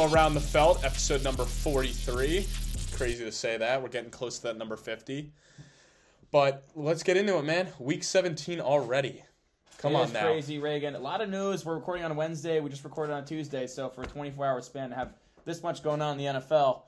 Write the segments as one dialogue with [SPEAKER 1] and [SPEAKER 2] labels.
[SPEAKER 1] Around the Felt, episode number 43. Crazy to say that. We're getting close to that number 50. But let's get into it, man. Week 17 already. Come
[SPEAKER 2] It
[SPEAKER 1] on now.
[SPEAKER 2] crazy, Reagan. A lot of news. We're recording on Wednesday. We just recorded on Tuesday. So for a 24 hour span to have this much going on in the NFL,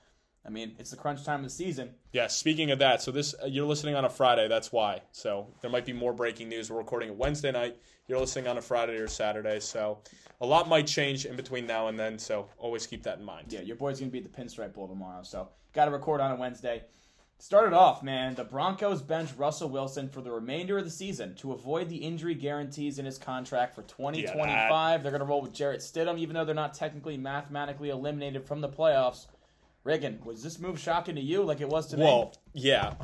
[SPEAKER 2] I mean, it's the crunch time of the season.
[SPEAKER 1] Yeah, speaking of that, so this uh, you're listening on a Friday, that's why. So there might be more breaking news. We're recording it Wednesday night. You're listening on a Friday or Saturday, so a lot might change in between now and then, so always keep that in mind.
[SPEAKER 2] Yeah, your boy's gonna be at the Pinstripe Bowl tomorrow. So got to record on a Wednesday. Started off, man. The Broncos bench Russell Wilson for the remainder of the season to avoid the injury guarantees in his contract for 2025. They're going to roll with Jarrett Stidham, even though they're not technically mathematically eliminated from the playoffs. Reagan, was this move shocking to you like it was to me?
[SPEAKER 1] Well, yeah,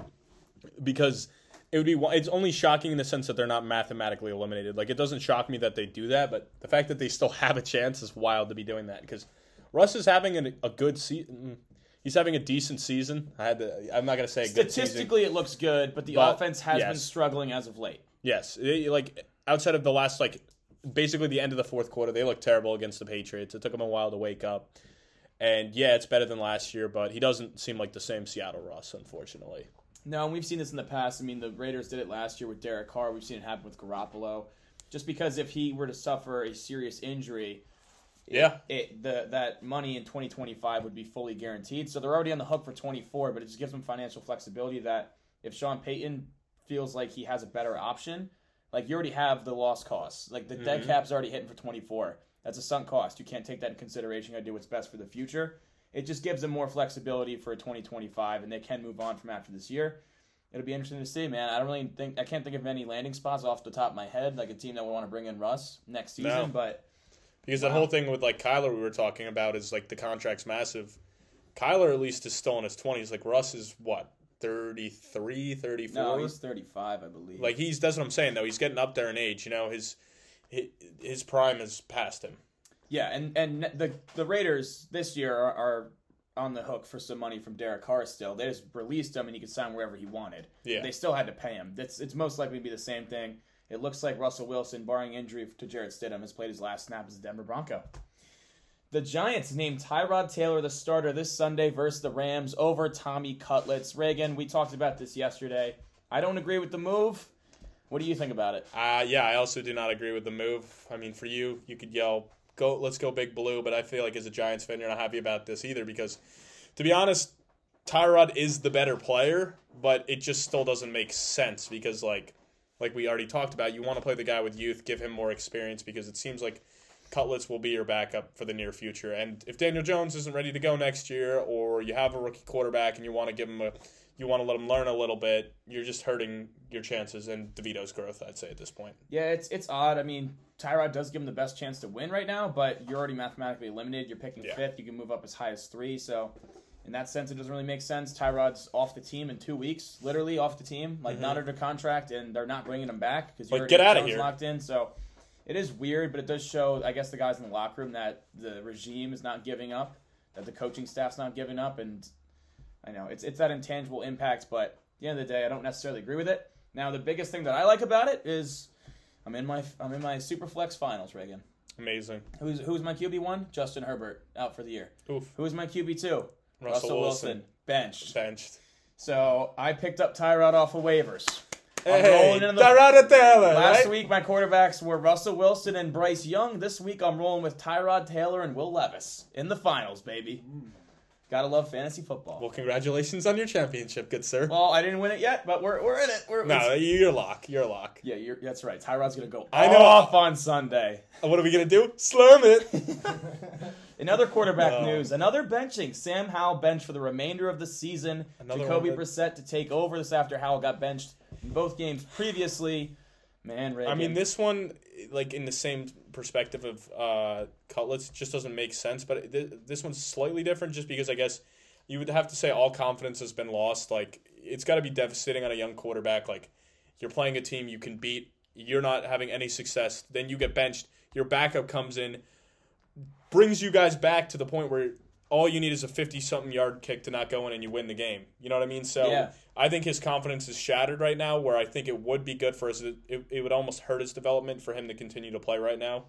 [SPEAKER 1] because it would be. It's only shocking in the sense that they're not mathematically eliminated. Like it doesn't shock me that they do that, but the fact that they still have a chance is wild to be doing that. Because Russ is having a, a good season. Mm, he's having a decent season. I had to, I'm not gonna say a good season.
[SPEAKER 2] Statistically, it looks good, but the
[SPEAKER 1] But,
[SPEAKER 2] offense has been struggling as of late.
[SPEAKER 1] Yes, It- like outside of the last like basically the end of the fourth quarter, they looked terrible against the Patriots. It took them a while to wake up. And yeah, it's better than last year, but he doesn't seem like the same Seattle Russ, unfortunately.
[SPEAKER 2] No, and we've seen this in the past. I mean, the Raiders did it last year with Derek Carr. We've seen it happen with Garoppolo. Just because if he were to suffer a serious injury,
[SPEAKER 1] Yeah.
[SPEAKER 2] it the that money in 2025 would be fully guaranteed. So they're already on the hook for 24, but it just gives them financial flexibility that if Sean Payton feels like he has a better option, like you already have the loss costs. Like the dead mm-hmm. cap's already hitting for 24. That's a sunk cost. You can't take that in consideration. I do what's best for the future. It just gives them more flexibility for 2025, and they can move on from after this year. It'll be interesting to see, man. I don't really think I can't think of any landing spots off the top of my head, like a team that would want to bring in Russ next season.
[SPEAKER 1] No.
[SPEAKER 2] But
[SPEAKER 1] Because that
[SPEAKER 2] Wow.
[SPEAKER 1] whole thing with like Kyler we were talking about is like the contract's massive. Kyler at least is still in his 20s. Like Russ is what, 33, 34?
[SPEAKER 2] no, he's 35, I believe.
[SPEAKER 1] like he's that's what I'm saying though. He's getting up there in age, you know, his his, his prime is past him.
[SPEAKER 2] Yeah, and and the the Raiders this year are, are on the hook for some money from Derek Carr. Still, they just released him and he could sign wherever he wanted.
[SPEAKER 1] Yeah.
[SPEAKER 2] they still had to pay him. It's it's most likely to be the same thing. It looks like Russell Wilson, barring injury to Jarrett Stidham, has played his last snap as a Denver Bronco. The Giants named Tyrod Taylor the starter this Sunday versus the Rams over Tommy Cutlets. Reagan, we talked about this yesterday. I don't agree with the move. What do you think about it?
[SPEAKER 1] Uh, yeah, I also do not agree with the move. I mean, for you, you could yell, "Go, let's go, Big Blue!" But I feel like as a Giants fan, you're not happy about this either because, to be honest, Tyrod is the better player, but it just still doesn't make sense because, like, like we already talked about, you want to play the guy with youth, give him more experience because it seems like Cutlets will be your backup for the near future. And if Daniel Jones isn't ready to go next year, or you have a rookie quarterback and you want to give him a you want to let him learn a little bit, you're just hurting your chances and DeVito's growth, I'd say, at this point.
[SPEAKER 2] Yeah, it's it's odd. I mean, Tyrod does give him the best chance to win right now, but you're already mathematically eliminated. You're picking
[SPEAKER 1] Yeah.
[SPEAKER 2] fifth. You can move up as high as three. So, in that sense, it doesn't really make sense. Tyrod's off the team in two weeks, literally off the team, like mm-hmm. not under contract, and they're not bringing him back because
[SPEAKER 1] Like,
[SPEAKER 2] you're
[SPEAKER 1] get outta
[SPEAKER 2] Jones
[SPEAKER 1] here.
[SPEAKER 2] locked in. So, it is weird, but it does show, I guess, the guys in the locker room that the regime is not giving up, that the coaching staff's not giving up, and I know it's it's that intangible impact, but at the end of the day, I don't necessarily agree with it. Now, the biggest thing that I like about it is I'm in my I'm in my Superflex finals, Reagan.
[SPEAKER 1] Amazing.
[SPEAKER 2] Who's who's my QB one? Justin Herbert out for the year.
[SPEAKER 1] Oof.
[SPEAKER 2] Who's my QB two?
[SPEAKER 1] Russell, Wilson.
[SPEAKER 2] benched.
[SPEAKER 1] Benched.
[SPEAKER 2] So I picked up Tyrod off of waivers. I'm rolling into the-
[SPEAKER 1] Tyrod Taylor,
[SPEAKER 2] Last
[SPEAKER 1] right?
[SPEAKER 2] week my quarterbacks were Russell Wilson and Bryce Young. This week I'm rolling with Tyrod Taylor and Will Levis in the finals, baby. Mm. Gotta love fantasy football.
[SPEAKER 1] Well, congratulations on your championship, good sir.
[SPEAKER 2] Well, I didn't win it yet, but we're, we're in it. We're,
[SPEAKER 1] no, you're lock. You're lock.
[SPEAKER 2] yeah, you're, that's right. Tyrod's gonna go
[SPEAKER 1] I know.
[SPEAKER 2] off on Sunday.
[SPEAKER 1] What are we gonna do? Slurm it.
[SPEAKER 2] In other quarterback
[SPEAKER 1] No.
[SPEAKER 2] news, another benching. Sam Howell benched for the remainder of the season.
[SPEAKER 1] Another
[SPEAKER 2] Jacoby
[SPEAKER 1] that-
[SPEAKER 2] Brissett to take over this after Howell got benched in both games previously. Man, Reagan.
[SPEAKER 1] I mean, this one, like in the same perspective of uh, Cutlets, just doesn't make sense. But th- this one's slightly different, just because I guess you would have to say all confidence has been lost. Like it's got to be devastating on a young quarterback. Like you're playing a team you can beat, you're not having any success, then you get benched. Your backup comes in, brings you guys back to the point where all you need is a 50 something yard kick to not go in and you win the game. You know what I mean? So
[SPEAKER 2] Yeah.
[SPEAKER 1] I think his confidence is shattered right now, where I think it would be good for us. It, it would almost hurt his development for him to continue to play right now.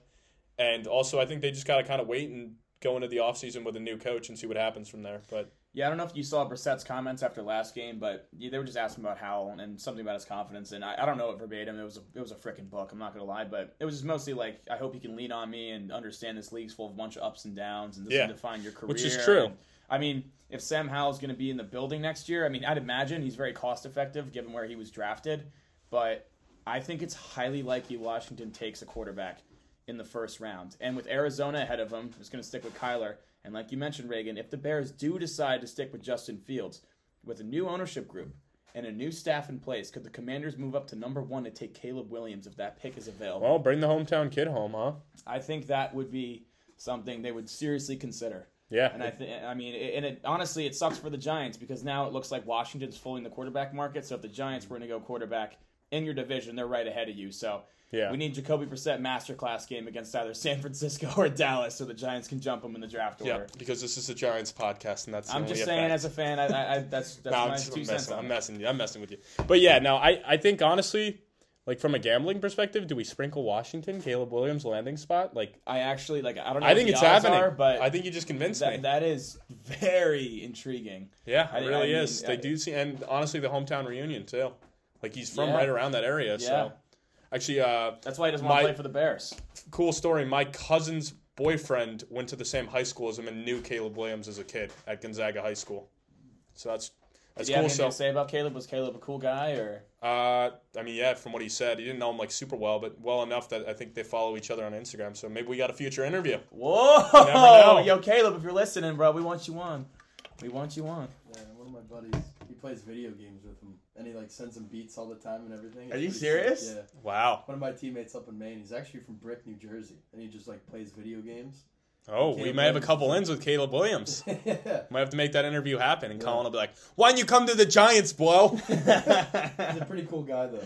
[SPEAKER 1] And also, I think they just got to kind of wait and go into the offseason with a new coach and see what happens from there. But
[SPEAKER 2] Yeah, I don't know if you saw Brissett's comments after last game, but they were just asking about Howell and something about his confidence. And I, I don't know it verbatim. It was a, it was a freaking book. I'm not gonna lie, but it was just mostly like I hope he can lean on me and understand this league's full of a bunch of ups and downs and this
[SPEAKER 1] Yeah,
[SPEAKER 2] will define your career.
[SPEAKER 1] which is true.
[SPEAKER 2] And, I mean, if Sam Howell's going to be in the building next year, I mean, I'd imagine he's very cost effective given where he was drafted. But I think it's highly likely Washington takes a quarterback in the first round. And with Arizona ahead of him, it's going to stick with Kyler. And like you mentioned, Reagan, if the Bears do decide to stick with Justin Fields, with a new ownership group and a new staff in place, could the Commanders move up to number one to take Caleb Williams if that pick is available?
[SPEAKER 1] well, bring the hometown kid home, huh?
[SPEAKER 2] I think that would be something they would seriously consider.
[SPEAKER 1] Yeah.
[SPEAKER 2] And I think, I mean, it- and it honestly, it sucks for the Giants because now it looks like Washington's fully in the quarterback market. So if the Giants were going to go quarterback in your division, they're right ahead of you. So
[SPEAKER 1] Yeah.
[SPEAKER 2] we need Jacoby Brissett masterclass game against either San Francisco or Dallas, so the Giants can jump them in the draft order.
[SPEAKER 1] yeah, because this is a Giants podcast, and that's
[SPEAKER 2] I'm just saying,
[SPEAKER 1] effect.
[SPEAKER 2] as a fan, I, I, I that's that's
[SPEAKER 1] No, I'm,
[SPEAKER 2] my two
[SPEAKER 1] I'm
[SPEAKER 2] cents
[SPEAKER 1] messing. I'm messing. I'm messing with you. But yeah, no, I, I think honestly, like from a gambling perspective, do we sprinkle Washington, Caleb Williams landing spot? Like,
[SPEAKER 2] I actually like. I don't know.
[SPEAKER 1] I think it's happening.
[SPEAKER 2] are, but
[SPEAKER 1] I think you just convinced
[SPEAKER 2] that,
[SPEAKER 1] me.
[SPEAKER 2] that is very intriguing.
[SPEAKER 1] yeah,
[SPEAKER 2] I-
[SPEAKER 1] it really
[SPEAKER 2] I
[SPEAKER 1] is.
[SPEAKER 2] mean,
[SPEAKER 1] they do see, and honestly, the hometown reunion too. Like he's from
[SPEAKER 2] Yeah.
[SPEAKER 1] right around that area.
[SPEAKER 2] Yeah.
[SPEAKER 1] So, actually, uh,
[SPEAKER 2] That's why he doesn't want
[SPEAKER 1] My-
[SPEAKER 2] to play for the Bears.
[SPEAKER 1] cool story. My cousin's boyfriend went to the same high school as him and knew Caleb Williams as a kid at Gonzaga High School. So that's that's
[SPEAKER 2] Do you have
[SPEAKER 1] cool.
[SPEAKER 2] anything
[SPEAKER 1] So,
[SPEAKER 2] to say about Caleb? Was Caleb a cool guy or?
[SPEAKER 1] uh, I mean, yeah, from what he said, he didn't know him like super well, but well enough that I think they follow each other on Instagram. So maybe we got a future interview.
[SPEAKER 2] Whoa!
[SPEAKER 1] never know.
[SPEAKER 2] Yo, Caleb, if you're listening, bro, we want you on. We want you on.
[SPEAKER 3] Yeah, one of my buddies, he plays video games with him, and he like sends him beats all the time and everything.
[SPEAKER 2] Are
[SPEAKER 3] It's
[SPEAKER 2] you serious?
[SPEAKER 3] Sick. Yeah.
[SPEAKER 1] Wow.
[SPEAKER 3] One of my teammates up in Maine, he's actually from Brick, New Jersey, and he just like plays video games.
[SPEAKER 1] Oh, we
[SPEAKER 3] might
[SPEAKER 1] may have a couple ins with Caleb Williams.
[SPEAKER 3] yeah.
[SPEAKER 1] Might have to make that interview happen, and
[SPEAKER 3] Yeah.
[SPEAKER 1] Colin will be like, "Why didn't you come to the Giants, bro?"
[SPEAKER 3] He's a pretty cool guy though.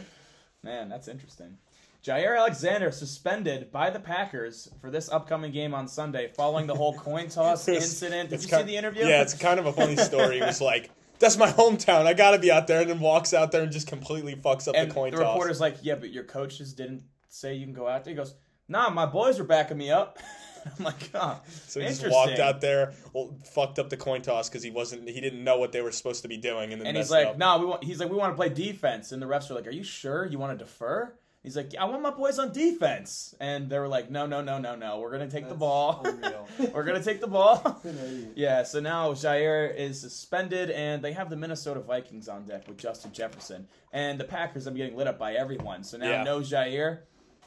[SPEAKER 2] Man, that's interesting. Jaire Alexander suspended by the Packers for this upcoming game on Sunday following the whole coin toss incident. Did you
[SPEAKER 1] kind-
[SPEAKER 2] see the interview?
[SPEAKER 1] Yeah, it's kind of a funny story. It was like, "That's my hometown. I got to be out there," and then walks out there and just completely fucks up
[SPEAKER 2] and
[SPEAKER 1] the coin
[SPEAKER 2] the
[SPEAKER 1] toss.
[SPEAKER 2] The reporter's like, "Yeah, but your coaches didn't say you can go out there." He goes, "Nah, my boys are backing me up." I'm like, "Oh,
[SPEAKER 1] So he just walked out there, well, fucked up the coin toss because he wasn't, he didn't know what they were supposed to be doing, and then
[SPEAKER 2] and he's like. "No, we want." He's like, "We want to play defense," and the refs are like, "Are you sure you want to defer?" He's like, "I want my boys on defense," and they were like, "No, no, no, no, no. We're gonna take the ball. We're gonna take the ball." Yeah, so now Jaire is suspended, and they have the Minnesota Vikings on deck with Justin Jefferson. And the Packers are getting lit up by everyone. So now
[SPEAKER 1] Yeah.
[SPEAKER 2] no Jaire,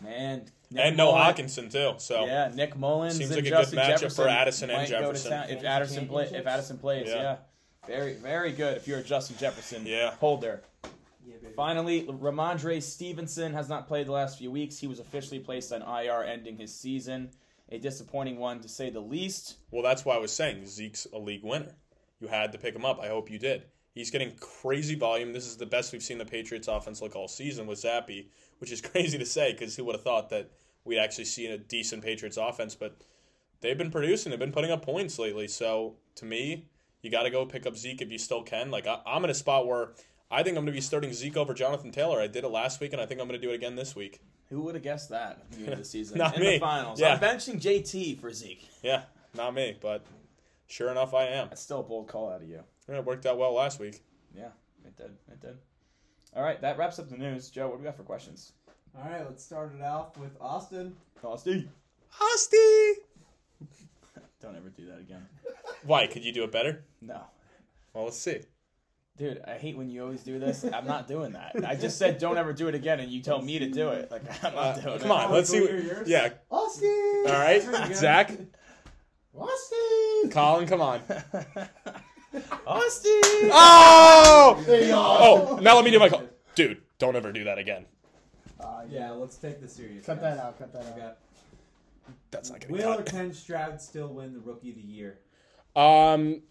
[SPEAKER 2] man. Nick
[SPEAKER 1] and no Hockenson too. So
[SPEAKER 2] Yeah, Nick Mullens
[SPEAKER 1] Seems
[SPEAKER 2] and
[SPEAKER 1] like a good
[SPEAKER 2] Justin
[SPEAKER 1] matchup for Addison and
[SPEAKER 2] might go to
[SPEAKER 1] Jefferson.
[SPEAKER 2] town if Addison play, if Addison plays.
[SPEAKER 1] Yeah.
[SPEAKER 2] Yeah. very very good. If you're a Justin Jefferson
[SPEAKER 1] Yeah.
[SPEAKER 2] holder.
[SPEAKER 4] Yeah, baby.
[SPEAKER 2] Finally, Rhamondre Stevenson has not played the last few weeks. He was officially placed on IR, ending his season. A disappointing one to say the least.
[SPEAKER 1] well, that's why I was saying Zeke's a league winner. You had to pick him up. I hope you did. He's getting crazy volume. This is the best we've seen the Patriots offense look all season with Zappe, which is crazy to say because who would have thought that we'd actually see a decent Patriots offense? But they've been producing. They've been putting up points lately. So to me, you got to go pick up Zeke if you still can. Like I, I'm in a spot where I think I'm going to be starting Zeke over Jonathan Taylor. I did it last week, and I think I'm going to do it again this week.
[SPEAKER 2] Who would have guessed that at the beginning of the season?
[SPEAKER 1] Not
[SPEAKER 2] in
[SPEAKER 1] me.
[SPEAKER 2] the finals.
[SPEAKER 1] Yeah.
[SPEAKER 2] I'm benching JT for Zeke.
[SPEAKER 1] Yeah, not me, but sure enough, I am.
[SPEAKER 2] That's still a bold call out of you.
[SPEAKER 1] Yeah, it worked out well last week.
[SPEAKER 2] Yeah, it did. It did. All right, that wraps up the news. Joe, what do we got for questions?
[SPEAKER 4] All right, let's start it off with Austin.
[SPEAKER 2] Austin.
[SPEAKER 1] Hosty!
[SPEAKER 2] Don't ever do that again.
[SPEAKER 1] Why? Could you do it better?
[SPEAKER 2] No.
[SPEAKER 1] Well, let's see.
[SPEAKER 2] Dude, I hate when you always do this. I'm not doing that. I just said don't ever do it again, and you tell me to do it. Like I'm not
[SPEAKER 1] Uh,
[SPEAKER 2] doing
[SPEAKER 1] come
[SPEAKER 2] it.
[SPEAKER 1] on, let's see. What,
[SPEAKER 4] your ears.
[SPEAKER 1] yeah.
[SPEAKER 4] Austin.
[SPEAKER 1] All right, Zach,
[SPEAKER 4] Austin.
[SPEAKER 1] Colin, come on.
[SPEAKER 2] Austin.
[SPEAKER 1] Oh!
[SPEAKER 4] There you go.
[SPEAKER 1] Oh, now let me do my call. Dude, don't ever do that again.
[SPEAKER 4] Uh,
[SPEAKER 5] Yeah, let's take this serious.
[SPEAKER 4] Cut
[SPEAKER 5] guys.
[SPEAKER 4] that out. Cut that out.
[SPEAKER 5] Okay.
[SPEAKER 1] That's not getting
[SPEAKER 5] Will or
[SPEAKER 1] cut.
[SPEAKER 5] can Stroud still win the Rookie of the Year?
[SPEAKER 1] Um,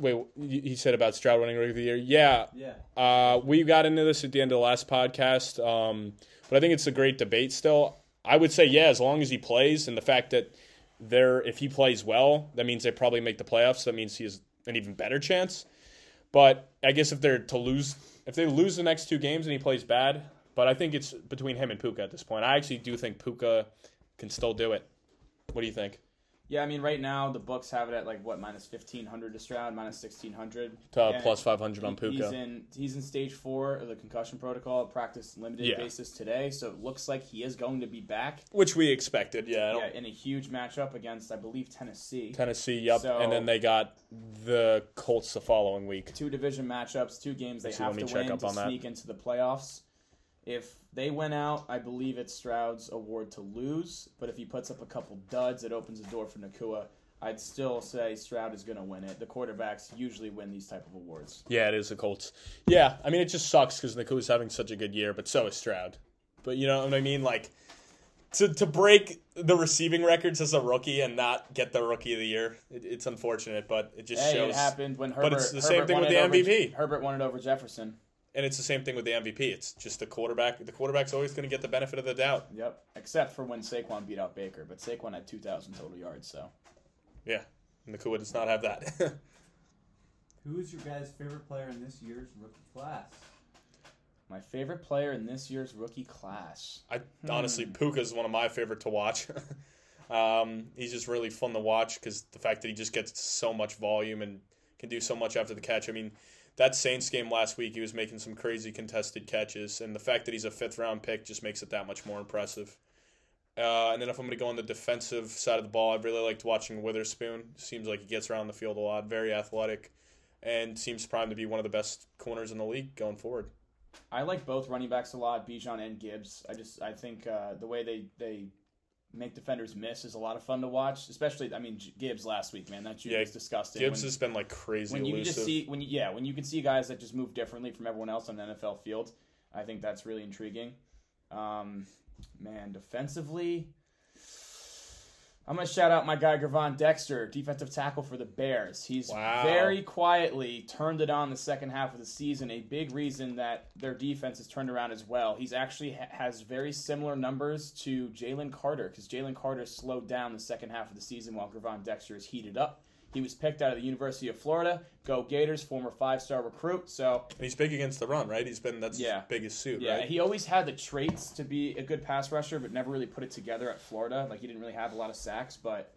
[SPEAKER 1] wait, he said about Stroud winning Rookie of the Year. Yeah,
[SPEAKER 5] Yeah.
[SPEAKER 1] Uh, we got into this at the end of the last podcast, um, but I think it's a great debate still. I would say yeah, as long as he plays, and the fact that they're if he plays well, that means they probably make the playoffs. That means he has an even better chance. But I guess if they're to lose, if they lose the next two games and he plays bad, but I think it's between him and Puka at this point. I actually do think Puka can still do it. What do you think?
[SPEAKER 2] Yeah, I mean, right now the books have it at like what minus fifteen hundred to Stroud, minus sixteen hundred.
[SPEAKER 1] Uh, plus 500 on Puka.
[SPEAKER 2] He's in he's in stage four of the concussion protocol, practice limited
[SPEAKER 1] Yeah.
[SPEAKER 2] basis today. So it looks like he is going to be back.
[SPEAKER 1] Which we expected, yeah.
[SPEAKER 2] Yeah, in a huge matchup against I believe Tennessee.
[SPEAKER 1] Tennessee, yep.
[SPEAKER 2] So-
[SPEAKER 1] and then they got the Colts the following week.
[SPEAKER 2] two division matchups, two games they have to
[SPEAKER 1] check
[SPEAKER 2] win
[SPEAKER 1] up
[SPEAKER 2] to
[SPEAKER 1] on that.
[SPEAKER 2] sneak into the playoffs. If they went out, I believe it's Stroud's award to lose. But if he puts up a couple duds, it opens the door for Nacua. I'd still say Stroud is going to win it. The quarterbacks usually win these type of awards.
[SPEAKER 1] Yeah, it is the Colts. Yeah, I mean, it just sucks because Nacua's having such a good year, but so is Stroud. But you know what I mean? Like, to, to break the receiving records as a rookie and not get the rookie of the year, it, it's unfortunate, but it just
[SPEAKER 2] Hey,
[SPEAKER 1] shows.
[SPEAKER 2] it happened when Herbert.
[SPEAKER 1] But it's the
[SPEAKER 2] Herbert
[SPEAKER 1] same thing with
[SPEAKER 2] it
[SPEAKER 1] the
[SPEAKER 2] over-
[SPEAKER 1] MVP.
[SPEAKER 2] Herbert won it over Jefferson.
[SPEAKER 1] And it's the same thing with the MVP. It's just the quarterback. The quarterback's always going to get the benefit of the doubt.
[SPEAKER 2] Yep, except for when Saquon beat out Baker, but Saquon had two thousand total yards. So
[SPEAKER 1] Yeah, and Nacua does not have that.
[SPEAKER 5] Who is your guys' favorite player in this year's rookie class?
[SPEAKER 2] my favorite player in this year's rookie class.
[SPEAKER 1] I
[SPEAKER 2] Hmm.
[SPEAKER 1] honestly, Puka is one of my favorite to watch. um, he's just really fun to watch because the fact that he just gets so much volume and can do so much after the catch. I mean, that Saints game last week, he was making some crazy contested catches, and the fact that he's a fifth round pick just makes it that much more impressive. Uh, and then if I'm going to go on the defensive side of the ball, I really liked watching Witherspoon. Seems like he gets around the field a lot, very athletic, and seems primed to be one of the best corners in the league going forward.
[SPEAKER 2] I like both running backs a lot, Bijan and Gibbs. I just I think uh, the way they they make defenders miss is a lot of fun to watch. Especially, I mean Gibbs last week, man, that
[SPEAKER 1] Yeah,
[SPEAKER 2] was disgusting.
[SPEAKER 1] Gibbs
[SPEAKER 2] when,
[SPEAKER 1] has been like crazy
[SPEAKER 2] when you
[SPEAKER 1] elusive.
[SPEAKER 2] just see when you, yeah when you can see guys that just move differently from everyone else on an NFL field, I think that's really intriguing. Um, man, defensively. I'm gonna shout out my guy Gervon Dexter, defensive tackle for the Bears. He's
[SPEAKER 1] Wow.
[SPEAKER 2] very quietly turned it on the second half of the season. A big reason that their defense has turned around as well. He's actually ha- has very similar numbers to Jalen Carter because Jalen Carter slowed down the second half of the season while Gervon Dexter is heated up. He was picked out of the University of Florida. Go Gators, former five-star recruit. So
[SPEAKER 1] And he's big against the run, right? He's been that's
[SPEAKER 2] Yeah.
[SPEAKER 1] his biggest suit,
[SPEAKER 2] yeah,
[SPEAKER 1] right?
[SPEAKER 2] he always had the traits to be a good pass rusher, but never really put it together at Florida. Like he didn't really have a lot of sacks, but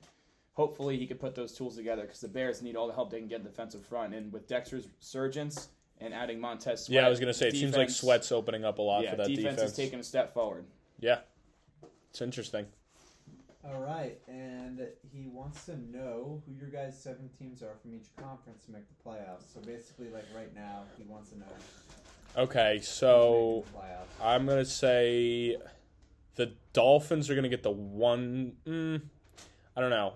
[SPEAKER 2] hopefully he could put those tools together because the Bears need all the help they can get in the defensive front. And with Dexter's surgence and adding Montez Sweat,
[SPEAKER 1] yeah, I was gonna say it seems like Sweat's opening up a lot
[SPEAKER 2] yeah,
[SPEAKER 1] for that
[SPEAKER 2] defense,
[SPEAKER 1] defense.
[SPEAKER 2] is taking a step forward.
[SPEAKER 1] yeah, it's interesting.
[SPEAKER 5] All right, and he wants to know who your guys' seven teams are from each conference to make the playoffs. So basically, like right now, he wants to know.
[SPEAKER 1] Okay, so. I'm gonna say the Dolphins are gonna get the one. Mm, I don't know.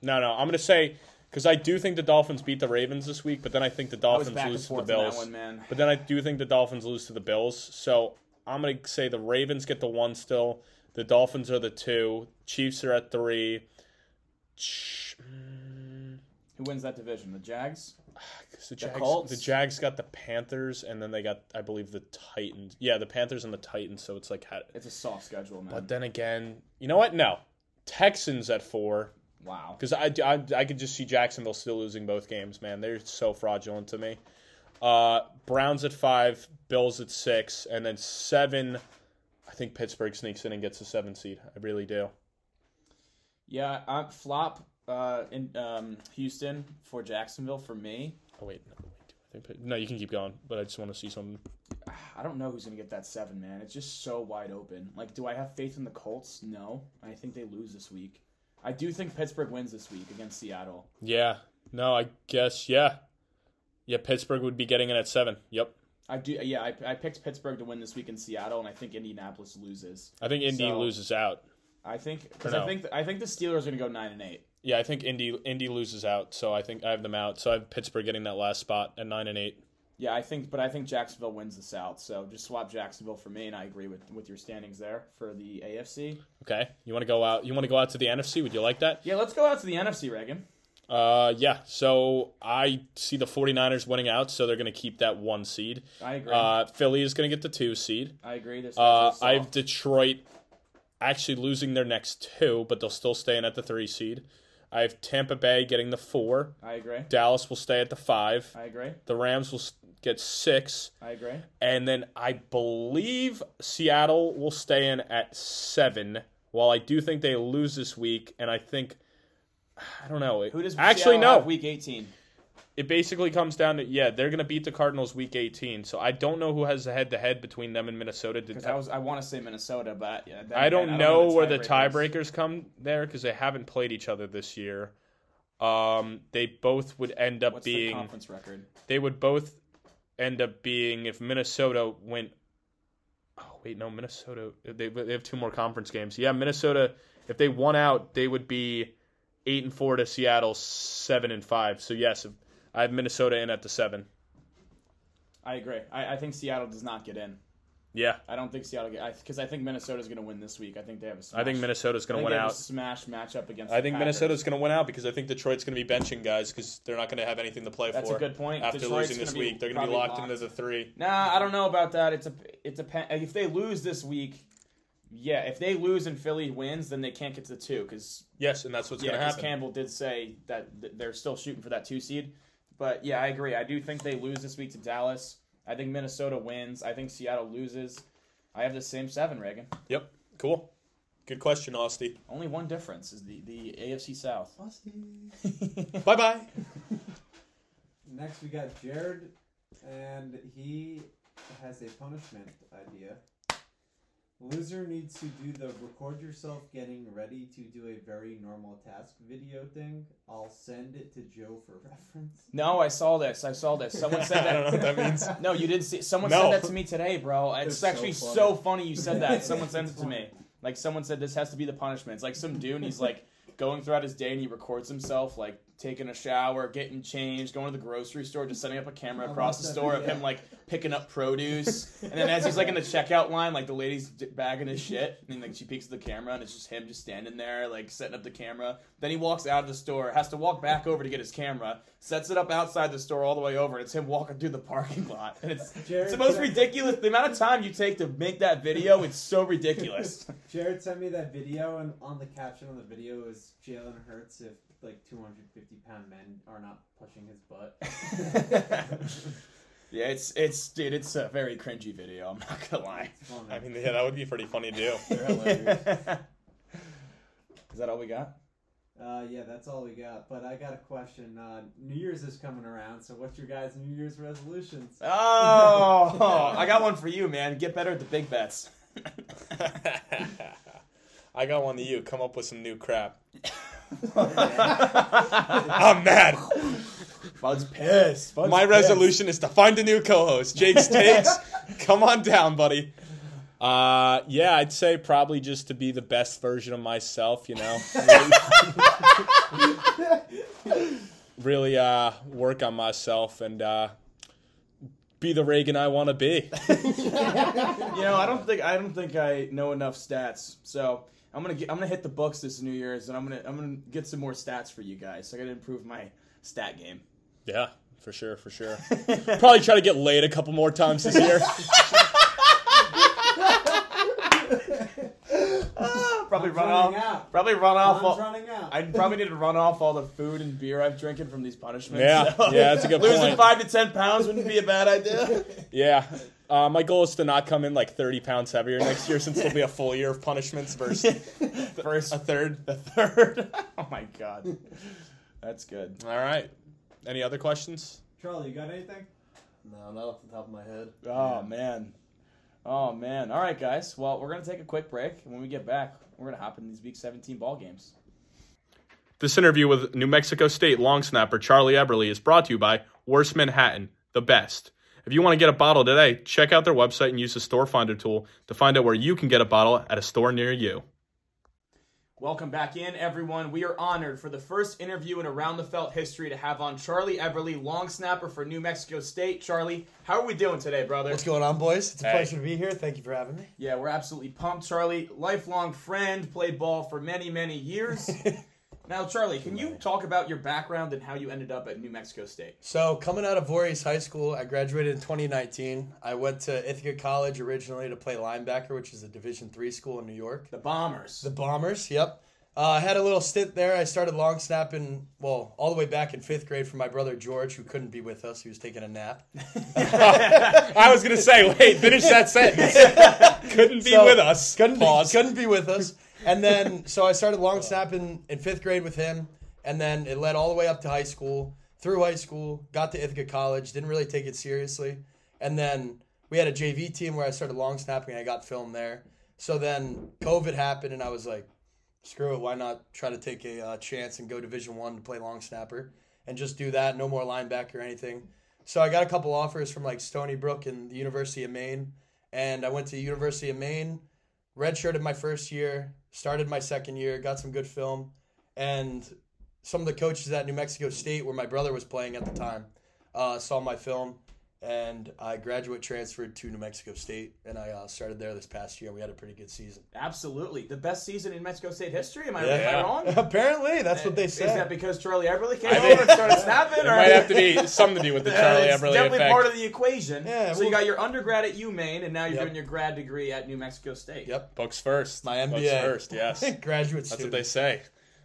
[SPEAKER 1] No, no, I'm gonna say because I do think the Dolphins beat the Ravens this week, but then I think the Dolphins lose to the
[SPEAKER 2] forth on
[SPEAKER 1] Bills.
[SPEAKER 2] one, man.
[SPEAKER 1] But then I do think the Dolphins lose to the Bills. So I'm going to say the Ravens get the one still. The Dolphins are the two. Chiefs are at three. Ch-
[SPEAKER 2] Who wins that division? The Jags.
[SPEAKER 1] the, Jags,
[SPEAKER 2] Colts?
[SPEAKER 1] the Jags got the Panthers, and then they got, I believe, the Titans. Yeah, the Panthers and the Titans. So it's like, had-
[SPEAKER 2] It's a soft schedule, man.
[SPEAKER 1] but then again, you know what? No, Texans at four.
[SPEAKER 2] wow.
[SPEAKER 1] Because I, I, I could just see Jacksonville still losing both games, man. They're so fraudulent to me. Uh, Browns at five, Bills at six, and then seven. I think Pittsburgh sneaks in and gets a seven seed. I really do.
[SPEAKER 2] Yeah, I'm flop uh, in um, Houston for Jacksonville for me.
[SPEAKER 1] Oh wait, no, wait. I think no, you can keep going, but I just want to see something.
[SPEAKER 2] I don't know who's gonna get that seven, man. It's just so wide open. Like, do I have faith in the Colts? No. I think they lose this week. I do think Pittsburgh wins this week against Seattle.
[SPEAKER 1] Yeah, no, I guess yeah, yeah. Pittsburgh would be getting in at seven. Yep,
[SPEAKER 2] I do. Yeah, I, I picked Pittsburgh to win this week in Seattle, and I think Indianapolis loses.
[SPEAKER 1] I think Indy
[SPEAKER 2] So-
[SPEAKER 1] loses out.
[SPEAKER 2] I think because
[SPEAKER 1] Or
[SPEAKER 2] I think I think the Steelers are gonna go nine and eight.
[SPEAKER 1] Yeah, I think Indy Indy loses out, so I think I have them out. So I have Pittsburgh getting that last spot at nine and eight.
[SPEAKER 2] Yeah, I think, but I think Jacksonville wins the South. So just swap Jacksonville for me, and I agree with with your standings there for the AFC.
[SPEAKER 1] Okay, you want to go out? You want to go out to the NFC? Would you like that?
[SPEAKER 2] Yeah, let's go out to the NFC, Reagan.
[SPEAKER 1] Uh, yeah. So I see the 49ers winning out, so they're going to keep that one seed.
[SPEAKER 2] I agree.
[SPEAKER 1] Uh, Philly is going to get the two seed.
[SPEAKER 2] I agree. This
[SPEAKER 1] Uh, I have. Detroit actually losing their next two, but they'll still stay in at the three seed. I have Tampa Bay getting the four.
[SPEAKER 2] I agree.
[SPEAKER 1] Dallas will stay at the five.
[SPEAKER 2] I agree.
[SPEAKER 1] The Rams will get six.
[SPEAKER 2] I agree.
[SPEAKER 1] And then I believe Seattle will stay in at seven. While I do think they lose this week, and I think I don't know.
[SPEAKER 2] Who does
[SPEAKER 1] Actually,
[SPEAKER 2] Seattle
[SPEAKER 1] no.
[SPEAKER 2] week 18?
[SPEAKER 1] It basically comes down to yeah, they're gonna beat the Cardinals week 18. So I don't know who has the head to head between them and Minnesota.
[SPEAKER 2] Because I was I want to say Minnesota, but yeah, then
[SPEAKER 1] I don't
[SPEAKER 2] again,
[SPEAKER 1] know
[SPEAKER 2] the
[SPEAKER 1] where the
[SPEAKER 2] tiebreakers-
[SPEAKER 1] come there because they haven't played each other this year. Um, they both would end up
[SPEAKER 2] What's the
[SPEAKER 1] being
[SPEAKER 2] conference record?
[SPEAKER 1] they would both end up being if Minnesota went. Oh wait, no, Minnesota. They they have two more conference games. Yeah, Minnesota. If they won out, they would be eight and four to Seattle, seven and five. So yes, I have Minnesota in at the seven.
[SPEAKER 2] I agree. I, I think Seattle does not get in.
[SPEAKER 1] Yeah,
[SPEAKER 2] I don't think Seattle get because I, think Minnesota's going to win this week. I think they have a smash.
[SPEAKER 1] I think Minnesota's
[SPEAKER 2] I
[SPEAKER 1] going to win out.
[SPEAKER 2] smash matchup against.
[SPEAKER 1] I think. Minnesota's going to win out because I think Detroit's going to be benching guys because they're not going to have anything to play
[SPEAKER 2] That's
[SPEAKER 1] for.
[SPEAKER 2] a good point.
[SPEAKER 1] After
[SPEAKER 2] Detroit's
[SPEAKER 1] losing this week, they're going to be
[SPEAKER 2] locked,
[SPEAKER 1] locked, into the three.
[SPEAKER 2] Nah, I don't know about that. It's a it's a pen- if they lose this week, yeah. If they lose and Philly wins, then they can't get to the two because
[SPEAKER 1] Yes, and that's what's
[SPEAKER 2] yeah,
[SPEAKER 1] going to
[SPEAKER 2] because
[SPEAKER 1] happen.
[SPEAKER 2] Campbell did say that th- they're still shooting for that two seed. But yeah, I agree. I do think they lose this week to Dallas. I think Minnesota wins. I think Seattle loses. I have the same seven, Reagan.
[SPEAKER 1] Yep, cool. Good question, Austin.
[SPEAKER 2] Only one difference is the, the AFC South.
[SPEAKER 1] Bye bye.
[SPEAKER 5] Next, we got Jared, and he has a punishment idea. Loser needs to do the record yourself getting ready to do a very normal task video thing. I'll send it to Joe for reference.
[SPEAKER 2] No, I saw this. I saw this. Someone said that.
[SPEAKER 1] I don't know what
[SPEAKER 2] that.
[SPEAKER 1] that means.
[SPEAKER 2] No, you didn't see. Someone
[SPEAKER 1] No.
[SPEAKER 2] said that to me today, bro. It's,
[SPEAKER 3] It's so
[SPEAKER 2] actually
[SPEAKER 3] funny.
[SPEAKER 2] so funny you said that. Someone sent it to me. Like someone said this has to be the punishment. It's like some dude and he's like going throughout his day and he records himself like taking a shower, getting changed, going to the grocery store, just setting up a camera across the store of him like picking up produce. and then as he's like in the checkout line, like the lady's bagging his shit and like she peeks at the camera and it's just him just standing there like setting up the camera. Then he walks out of the store, has to walk back over to get his camera, sets it up outside the store all the way over. And it's him walking through the parking lot. And it's
[SPEAKER 5] Jared,
[SPEAKER 2] it's the most ridiculous. The amount of time you take to make that video, it's so ridiculous.
[SPEAKER 5] Jared sent me that video, and on the caption on the video is Jalen Hurts if like 250 pound men are not pushing his butt.
[SPEAKER 2] yeah, it's it's dude, it's a very cringy video. I'm not gonna lie.
[SPEAKER 5] Fun,
[SPEAKER 1] I mean, yeah, that would be pretty funny to do.
[SPEAKER 2] Is that all we got?
[SPEAKER 5] Uh, yeah, that's all we got. But I got a question. Uh, New Year's is coming around, so what's your guys' New Year's resolutions?
[SPEAKER 2] Oh, I got one for you, man. Get better at the big bets.
[SPEAKER 1] I got one to you. Come up with some new crap. I'm mad.
[SPEAKER 2] Bud's pissed. Bud's
[SPEAKER 1] My
[SPEAKER 2] pissed.
[SPEAKER 1] resolution is to find a new co-host. Jake takes. Come on down, buddy. Uh, yeah, I'd say probably just to be the best version of myself. You know, really, really uh, work on myself and uh, be the Reagan I want to be.
[SPEAKER 2] You know, I don't think I don't think I know enough stats. So I'm gonna get, I'm gonna hit the books this New Year's, and I'm gonna I'm gonna get some more stats for you guys. I gotta improve my stat game.
[SPEAKER 1] Yeah, for sure, for sure. Probably try to get laid a couple more times this year.
[SPEAKER 2] probably
[SPEAKER 5] Time's
[SPEAKER 2] run off.
[SPEAKER 5] out.
[SPEAKER 2] Probably run off. All,
[SPEAKER 5] running out.
[SPEAKER 2] I probably need to run off all the food and beer I've drinking from these punishments.
[SPEAKER 1] Yeah,
[SPEAKER 2] so-
[SPEAKER 1] yeah, that's a good point.
[SPEAKER 2] Losing
[SPEAKER 1] point.
[SPEAKER 2] five to ten pounds wouldn't be a bad idea.
[SPEAKER 1] Yeah. Uh, my goal is to not come in like 30 pounds heavier next year since it'll be a full year of punishments versus
[SPEAKER 2] First,
[SPEAKER 1] a third.
[SPEAKER 2] a third. oh my god, that's good.
[SPEAKER 1] All right. Any other questions?
[SPEAKER 5] Charlie, you got anything?
[SPEAKER 3] No, not off the top of my head.
[SPEAKER 2] Oh man, oh man. All right, guys. Well, we're gonna take a quick break. When we get back, we're gonna hop into these Week 17 ball games.
[SPEAKER 1] This interview with New Mexico State long snapper Charlie Eberlie is brought to you by Worst Manhattan, the best. If you want to get a bottle today, check out their website and use the store finder tool to find out where you can get a bottle at a store near you.
[SPEAKER 2] Welcome back in, everyone. We are honored for the first interview in Around the Felt history to have on Charlie Eberlie, long snapper for New Mexico State. Charlie, how are we doing today, brother?
[SPEAKER 6] What's going on, boys? It's a
[SPEAKER 1] Hey.
[SPEAKER 6] pleasure to be here. Thank you for having me.
[SPEAKER 2] Yeah, we're absolutely pumped. Charlie, lifelong friend, played ball for many, many years. now, Charlie, can you talk about your background and how you ended up at New Mexico State?
[SPEAKER 6] So, coming out of Voorhees High School, I graduated in 2019. I went to Ithaca College originally to play linebacker, which is a Division three school in New York.
[SPEAKER 2] The Bombers.
[SPEAKER 6] The Bombers, yep. Uh, I had a little stint there. I started long snapping, well, all the way back in fifth grade for my brother George, who couldn't be with us. He was taking a nap.
[SPEAKER 1] I was going to say, wait, finish that sentence. Couldn't be
[SPEAKER 6] So,
[SPEAKER 1] with us.
[SPEAKER 6] Couldn't
[SPEAKER 1] Pause.
[SPEAKER 6] be, couldn't be with us. And then, so I started long snapping in fifth grade with him. and then it led all the way up to high school. Through high school, got to Ithaca College, didn't really take it seriously, and then we had a JV team where I started long snapping. and I got filmed there. So then COVID happened, and I was like, screw it, why not try to take a uh, chance and go Division One to play long snapper and just do that, no more linebacker or anything. So I got a couple offers from like Stony Brook and the University of Maine, and I went to University of Maine, redshirted my first year, started my second year, got some good film, and some of the coaches at New Mexico State, where my brother was playing at the time, uh, saw my film, and I graduate transferred to New Mexico State, and I uh, started there this past year. We had a pretty good season.
[SPEAKER 2] Absolutely, the best season in Mexico State history. Am I,
[SPEAKER 6] Yeah.
[SPEAKER 2] am I wrong?
[SPEAKER 6] Apparently, that's what they
[SPEAKER 2] say.
[SPEAKER 6] Is
[SPEAKER 2] that because Charlie Eberlie came
[SPEAKER 1] I
[SPEAKER 2] over
[SPEAKER 1] think-
[SPEAKER 2] and started snapping?
[SPEAKER 1] It
[SPEAKER 2] or
[SPEAKER 1] might have to be something to do with the Charlie
[SPEAKER 2] it's
[SPEAKER 1] Eberlie
[SPEAKER 2] definitely
[SPEAKER 1] effect.
[SPEAKER 2] part of the equation.
[SPEAKER 6] Yeah,
[SPEAKER 2] so you got your undergrad at UMaine, and now you're
[SPEAKER 6] Yep.
[SPEAKER 2] doing your grad degree at New Mexico State.
[SPEAKER 6] Yep.
[SPEAKER 1] Books first.
[SPEAKER 6] My
[SPEAKER 1] Books
[SPEAKER 6] MBA.
[SPEAKER 1] first. Yes.
[SPEAKER 6] Graduate
[SPEAKER 1] That's
[SPEAKER 6] student.
[SPEAKER 1] what they say.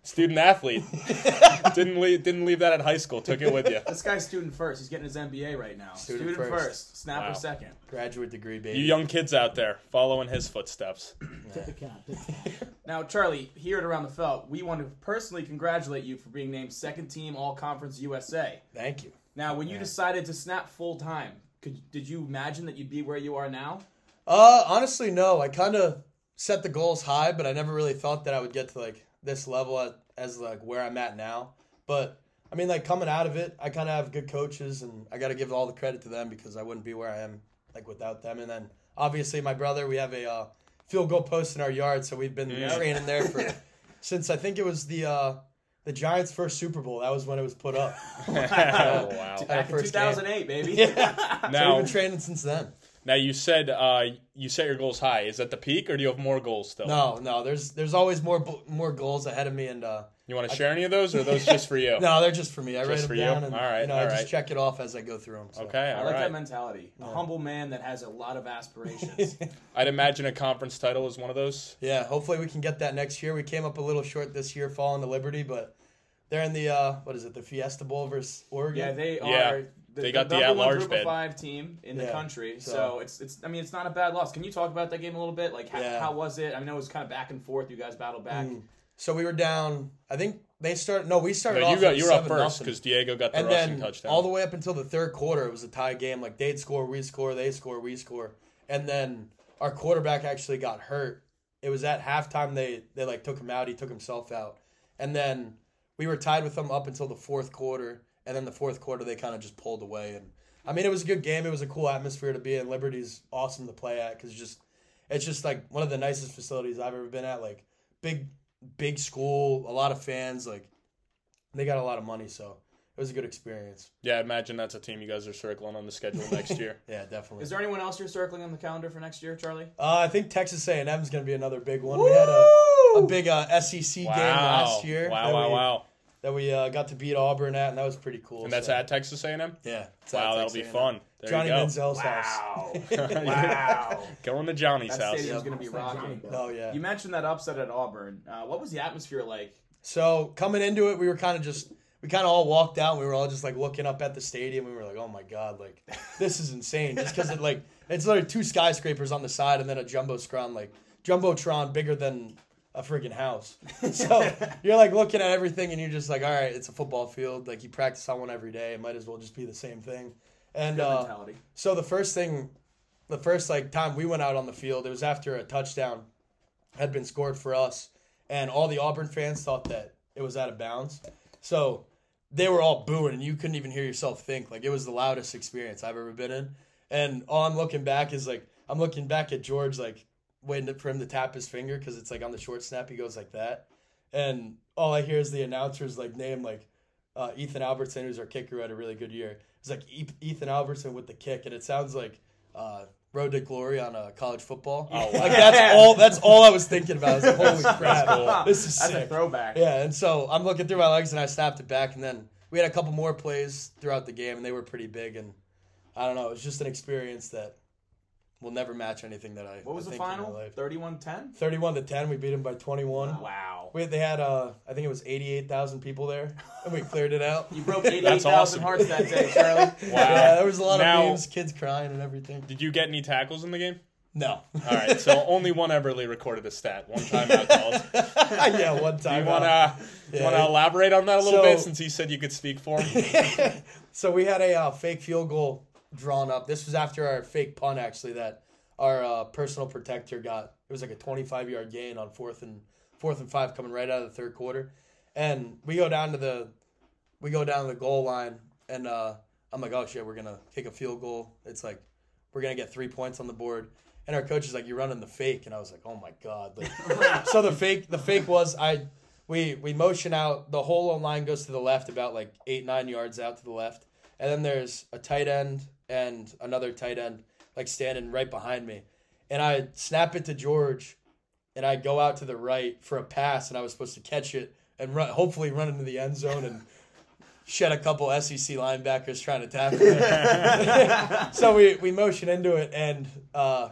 [SPEAKER 1] Student athlete. didn't leave didn't leave that at high school. Took it with you.
[SPEAKER 2] This guy's student first. He's getting his MBA right now.
[SPEAKER 6] Student
[SPEAKER 2] Student,
[SPEAKER 6] first.
[SPEAKER 2] first. snapper
[SPEAKER 1] Wow.
[SPEAKER 2] second.
[SPEAKER 6] Graduate degree, baby.
[SPEAKER 1] You young kids out there, following his footsteps.
[SPEAKER 4] Tip the cap. Tip the cap.
[SPEAKER 2] Now, Charlie, here at Around the Felt, we want to personally congratulate you for being named second team All Conference USA.
[SPEAKER 6] Thank you.
[SPEAKER 2] Now, when you
[SPEAKER 6] Yeah.
[SPEAKER 2] decided to snap full time, could did you imagine that you'd be where you are now?
[SPEAKER 6] Uh, honestly, no. I kind of set the goals high, but I never really thought that I would get to like this level at, as like where I'm at now. But I mean, like coming out of it, I kind of have good coaches, and I got to give all the credit to them because I wouldn't be where I am like without them. And then obviously my brother, we have a uh, field goal post in our yard, so we've been
[SPEAKER 1] Yeah.
[SPEAKER 6] training there for since I think it was the uh, the Giants' first Super Bowl. That was when it was put up.
[SPEAKER 1] oh, wow.
[SPEAKER 2] Back in
[SPEAKER 6] first game.
[SPEAKER 2] 2008, baby.
[SPEAKER 6] yeah. so
[SPEAKER 1] Now,
[SPEAKER 6] we've been training since then.
[SPEAKER 1] Now you said uh, you set your goals high. Is that the peak, or do you have more goals still?
[SPEAKER 6] No, no. There's there's always more more goals ahead of me, and uh,
[SPEAKER 1] You want to share any of those, or are those just for you?
[SPEAKER 6] No, they're just for me. I
[SPEAKER 1] Just
[SPEAKER 6] write
[SPEAKER 1] for
[SPEAKER 6] them
[SPEAKER 1] you?
[SPEAKER 6] down and
[SPEAKER 1] All right,
[SPEAKER 6] you know,
[SPEAKER 1] all
[SPEAKER 6] I
[SPEAKER 1] right.
[SPEAKER 6] just check it off as I go through them. So.
[SPEAKER 1] Okay,
[SPEAKER 2] I like
[SPEAKER 1] right.
[SPEAKER 2] that mentality. A humble man that has a lot of aspirations.
[SPEAKER 1] I'd imagine a conference title is one of those.
[SPEAKER 6] yeah, hopefully we can get that next year. We came up a little short this year, falling to Liberty, but they're in the uh, what is it, the Fiesta Bowl versus Oregon?
[SPEAKER 2] yeah, they are.
[SPEAKER 1] Yeah,
[SPEAKER 2] The,
[SPEAKER 1] they got the
[SPEAKER 2] number one
[SPEAKER 1] at-large
[SPEAKER 2] group
[SPEAKER 1] bid.
[SPEAKER 2] of five team in the country. So,
[SPEAKER 6] so-
[SPEAKER 2] it's it's. I mean, it's not a bad loss. Can you talk about that game a little bit? Like, how,
[SPEAKER 6] Yeah.
[SPEAKER 2] how was it? I know it was kind of back and forth. You guys battled back.
[SPEAKER 6] Mm. So we were down. I think they started. No, we started
[SPEAKER 1] No,
[SPEAKER 6] off.
[SPEAKER 1] you got you were up
[SPEAKER 6] 7
[SPEAKER 1] first because Diego got the
[SPEAKER 6] and
[SPEAKER 1] rushing
[SPEAKER 6] then
[SPEAKER 1] touchdown.
[SPEAKER 6] all the way up until the third quarter, it was a tie game. Like they'd score, we score, they score, we score, and then our quarterback actually got hurt. It was at halftime they they like took him out. He took himself out, and then we were tied with them up until the fourth quarter. And then the fourth quarter they kind of just pulled away. And I mean, it was a good game. It was a cool atmosphere to be in. Liberty's awesome to play at because just it's just like one of the nicest facilities I've ever been at. Like big big school, a lot of fans. Like they got a lot of money, so it was a good experience.
[SPEAKER 1] yeah, I imagine that's a team you guys are circling on the schedule next year.
[SPEAKER 6] Yeah, definitely.
[SPEAKER 2] Is there anyone else you're circling on the calendar for next year, Charlie?
[SPEAKER 6] uh, I think Texas A&M is going to be another big one. We had a, a big uh, SEC
[SPEAKER 1] wow!
[SPEAKER 6] game last year.
[SPEAKER 1] Wow! Wow!
[SPEAKER 6] we,
[SPEAKER 1] Wow!
[SPEAKER 6] That we uh, got to beat Auburn at, and that was pretty cool.
[SPEAKER 1] And that's
[SPEAKER 6] so,
[SPEAKER 1] at Texas A&M.
[SPEAKER 6] yeah. it's at
[SPEAKER 1] Wow, that'll
[SPEAKER 6] Texas
[SPEAKER 1] be
[SPEAKER 6] A&M.
[SPEAKER 1] fun. There
[SPEAKER 6] Johnny
[SPEAKER 1] you go.
[SPEAKER 6] Manziel's house.
[SPEAKER 2] Wow! wow!
[SPEAKER 1] Going to Johnny's
[SPEAKER 2] That
[SPEAKER 1] house.
[SPEAKER 2] stadium's going to be rocking.
[SPEAKER 6] Oh yeah.
[SPEAKER 2] You mentioned that upset at Auburn. Uh, what was the atmosphere like?
[SPEAKER 6] So coming into it, we were kind of just we kind of all walked out. We were all just like looking up at the stadium. We were like, "Oh my god, like this is insane!" Just because it like it's literally two skyscrapers on the side and then a jumbotron, like jumbotron bigger than a freaking house. So you're like looking at everything and you're just like, "All right, it's a football field. Like you practice on one every day. It might as well just be the same thing." And uh, so the first thing, the first like time we went out on the field, it was after a touchdown had been scored for us, and all the Auburn fans thought that it was out of bounds. So they were all booing, and you couldn't even hear yourself think. Like it was the loudest experience I've ever been in. And all I'm looking back is like I'm looking back at George, like waiting for him to tap his finger because it's like on the short snap he goes like that, and all I hear is the announcers like name like uh, Ethan Albertson, who's our kicker, who had a really good year. It's like E- Ethan Albertson with the kick, and it sounds like uh, Road to Glory on uh, college football.
[SPEAKER 1] Oh,
[SPEAKER 6] Like that's all. That's all I was thinking about. I was like, holy crap,
[SPEAKER 1] cool.
[SPEAKER 6] this is
[SPEAKER 2] That's a throwback.
[SPEAKER 6] Yeah, and so I'm looking through my legs, and I snapped it back, and then we had a couple more plays throughout the game, and they were pretty big, and I don't know, it was just an experience that will never match anything that I.
[SPEAKER 2] What was
[SPEAKER 6] I
[SPEAKER 2] the
[SPEAKER 6] think in my
[SPEAKER 2] final?
[SPEAKER 6] life.
[SPEAKER 2] 31-10?
[SPEAKER 6] 31 to 10. We beat them by 21.
[SPEAKER 2] Wow.
[SPEAKER 6] We, they had, uh, I think it was 88,000 people there, and we cleared it out.
[SPEAKER 2] You broke
[SPEAKER 1] That's
[SPEAKER 2] 88,000
[SPEAKER 1] awesome.
[SPEAKER 2] hearts that day, Charlie.
[SPEAKER 1] Wow.
[SPEAKER 6] Yeah, there was a lot
[SPEAKER 1] Now-
[SPEAKER 6] of memes, kids crying and everything.
[SPEAKER 1] Did you get any tackles in the game?
[SPEAKER 6] No.
[SPEAKER 1] All right, so only one Eberlie recorded a stat, one timeout called.
[SPEAKER 6] yeah, one
[SPEAKER 1] Do
[SPEAKER 6] time.
[SPEAKER 1] you wanna
[SPEAKER 6] Yeah.
[SPEAKER 1] wanna elaborate on that a little
[SPEAKER 6] So-
[SPEAKER 1] bit since you said you could speak for him?
[SPEAKER 6] so we had a uh, fake field goal drawn up. This was after our fake punt, actually, that our uh, personal protector got. It was like a 25 yard gain on fourth and fourth and five coming right out of the third quarter, and we go down to the we go down to the goal line, and uh, I'm like, oh shit, we're gonna kick a field goal. It's like we're gonna get three points on the board. And our coach is like, "You're running the fake," and I was like, "Oh my god!" Like, so the fake, the fake was I, we we motion out. The whole line goes to the left, about like eight nine yards out to the left, and then there's a tight end and another tight end like standing right behind me, and I snap it to George, and I go out to the right for a pass, and I was supposed to catch it and run, hopefully run into the end zone and shed a couple SEC linebackers trying to tackle it. so we we motion into it, and uh,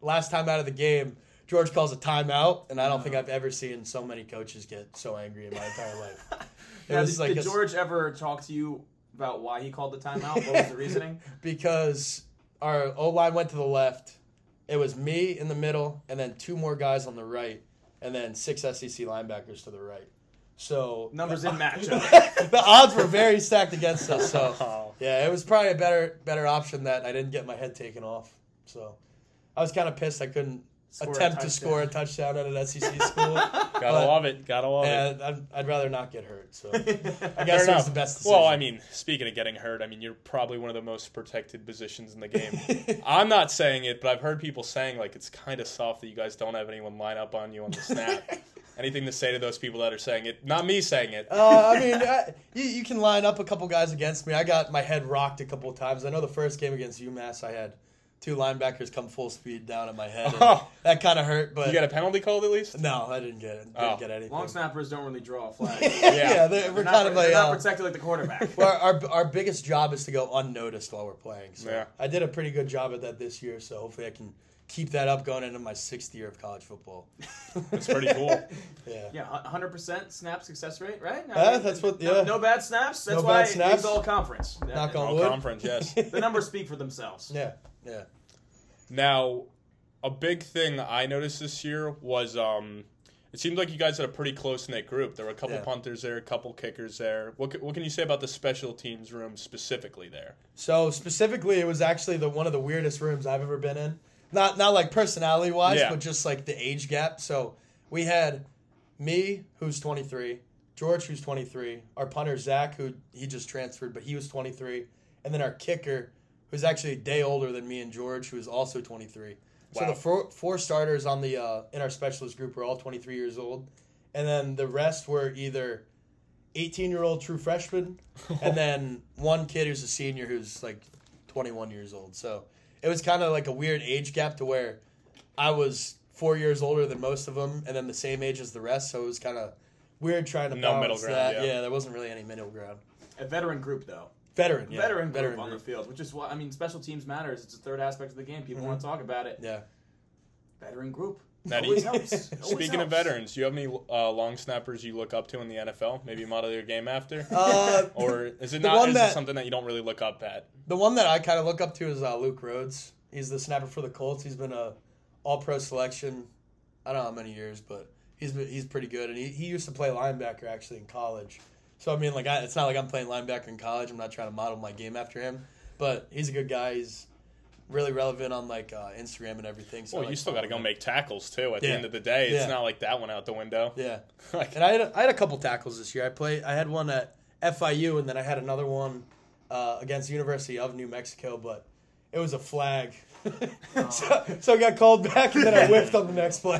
[SPEAKER 6] last time out of the game, George calls a timeout, and I don't think I've ever seen so many coaches get so angry in my entire life. It
[SPEAKER 2] Now, did,
[SPEAKER 6] like
[SPEAKER 2] did
[SPEAKER 6] a-
[SPEAKER 2] George ever talk to you about why he called the timeout? What was the reasoning?
[SPEAKER 6] because our O line went to the left. It was me in the middle, and then two more guys on the right, and then six SEC linebackers to the right. So
[SPEAKER 2] Numbers didn't match up.
[SPEAKER 6] the odds were very stacked against us. So
[SPEAKER 1] Oh.
[SPEAKER 6] yeah, it was probably a better better option that I didn't get my head taken off. So I was kind of pissed I couldn't
[SPEAKER 2] Score a
[SPEAKER 6] attempt to score a touchdown at an SEC school.
[SPEAKER 1] Gotta
[SPEAKER 6] But-
[SPEAKER 1] love it. Gotta love it.
[SPEAKER 6] I'd, I'd rather not get hurt. So I guess it was the best decision.
[SPEAKER 1] Well, I mean, speaking of getting hurt, I mean, you're probably one of the most protected positions in the game. I'm not saying it, but I've heard people saying like it's kind of soft that you guys don't have anyone line up on you on the snap. Anything to say to those people that are saying it? Not me saying it.
[SPEAKER 6] Uh, I mean, I, you, you can line up a couple guys against me. I got my head rocked a couple of times. I know the first game against UMass, I had two linebackers come full speed down at my head. and
[SPEAKER 1] Oh.
[SPEAKER 6] That kind of hurt, but
[SPEAKER 1] You got a penalty called at least?
[SPEAKER 6] no, I didn't get it. Didn't
[SPEAKER 1] Oh.
[SPEAKER 6] get anything.
[SPEAKER 2] Long snappers don't really draw a flag.
[SPEAKER 6] yeah, they're, we're
[SPEAKER 2] They're not,
[SPEAKER 6] kind of
[SPEAKER 2] they're
[SPEAKER 6] a.
[SPEAKER 2] not
[SPEAKER 6] Uh,
[SPEAKER 2] protected like the quarterback.
[SPEAKER 6] well, our, our biggest job is to go unnoticed while we're playing. So
[SPEAKER 1] Yeah.
[SPEAKER 6] I did a pretty good job at that this year. So hopefully I can keep that up going into my sixth year of college football.
[SPEAKER 1] That's pretty cool.
[SPEAKER 6] Yeah.
[SPEAKER 2] Yeah, hundred percent snap success rate, right? I
[SPEAKER 6] Yeah,
[SPEAKER 2] mean,
[SPEAKER 6] that's what-
[SPEAKER 2] no-
[SPEAKER 6] yeah.
[SPEAKER 2] No, bad snaps. That's
[SPEAKER 6] No
[SPEAKER 2] why
[SPEAKER 6] bad snaps.
[SPEAKER 2] it's all conference.
[SPEAKER 6] Knock on
[SPEAKER 1] All
[SPEAKER 6] wood.
[SPEAKER 1] conference, yes.
[SPEAKER 2] The numbers speak for themselves.
[SPEAKER 6] Yeah. Yeah.
[SPEAKER 1] Now, a big thing I noticed this year was um, it seemed like you guys had a pretty close knit group. There were a couple
[SPEAKER 6] Yeah.
[SPEAKER 1] punters there, a couple kickers there. What, what can you say about the special teams room specifically there?
[SPEAKER 6] So specifically, it was actually the one of the weirdest rooms I've ever been in. Not not like personality wise,
[SPEAKER 1] Yeah.
[SPEAKER 6] but just like the age gap. So we had me, who's 23, George, who's 23, our punter Zach, who he just transferred, but he was 23, and then our kicker, who's actually a day older than me and George, who is also 23. So the four, four starters on the uh, in our specialist group were all 23 years old, and then the rest were either 18 year old true freshmen, and then one kid who's a senior who's like 21 years old. So it was kind of like a weird age gap to where I was four years older than most of them, and then the same age as the rest. So it was kind of weird trying to
[SPEAKER 1] No
[SPEAKER 6] balance
[SPEAKER 1] middle ground,
[SPEAKER 6] that.
[SPEAKER 1] yeah.
[SPEAKER 6] there wasn't really any middle ground.
[SPEAKER 2] A veteran group, though.
[SPEAKER 6] Veteran, yeah.
[SPEAKER 2] veteran group
[SPEAKER 6] veteran
[SPEAKER 2] on the field, which is why I mean, special teams matters. It's a third aspect of the game. People want to talk about it.
[SPEAKER 6] Yeah.
[SPEAKER 2] Veteran group.
[SPEAKER 1] Now, do
[SPEAKER 2] Always
[SPEAKER 1] you-
[SPEAKER 2] helps. Always
[SPEAKER 1] Speaking of veterans, do you have any uh, long snappers you look up to in the NFL? Maybe model your game after?
[SPEAKER 6] Uh,
[SPEAKER 1] or is it not is
[SPEAKER 6] that-
[SPEAKER 1] it something that you don't really look up at?
[SPEAKER 6] The one that I kind of look up to is uh, Luke Rhodes. He's the snapper for the Colts. He's been a All Pro selection. I don't know how many years, but he's been, he's pretty good. And he, he used to play linebacker actually in college. So I mean, like I, it's not like I'm playing linebacker in college. I'm not trying to model my game after him, but he's a good guy. He's really relevant on like uh, Instagram and everything. So
[SPEAKER 1] Well, you still got to go make tackles too. At the end of the day, it's
[SPEAKER 6] Yeah.
[SPEAKER 1] not like that went out the window.
[SPEAKER 6] Yeah,
[SPEAKER 1] Like,
[SPEAKER 6] and I had a, I had a couple tackles this year. I played. I had one at FIU, and then I had another one uh, against University of New Mexico, but it was a flag. so, so I got called back, and then I whiffed on the next play.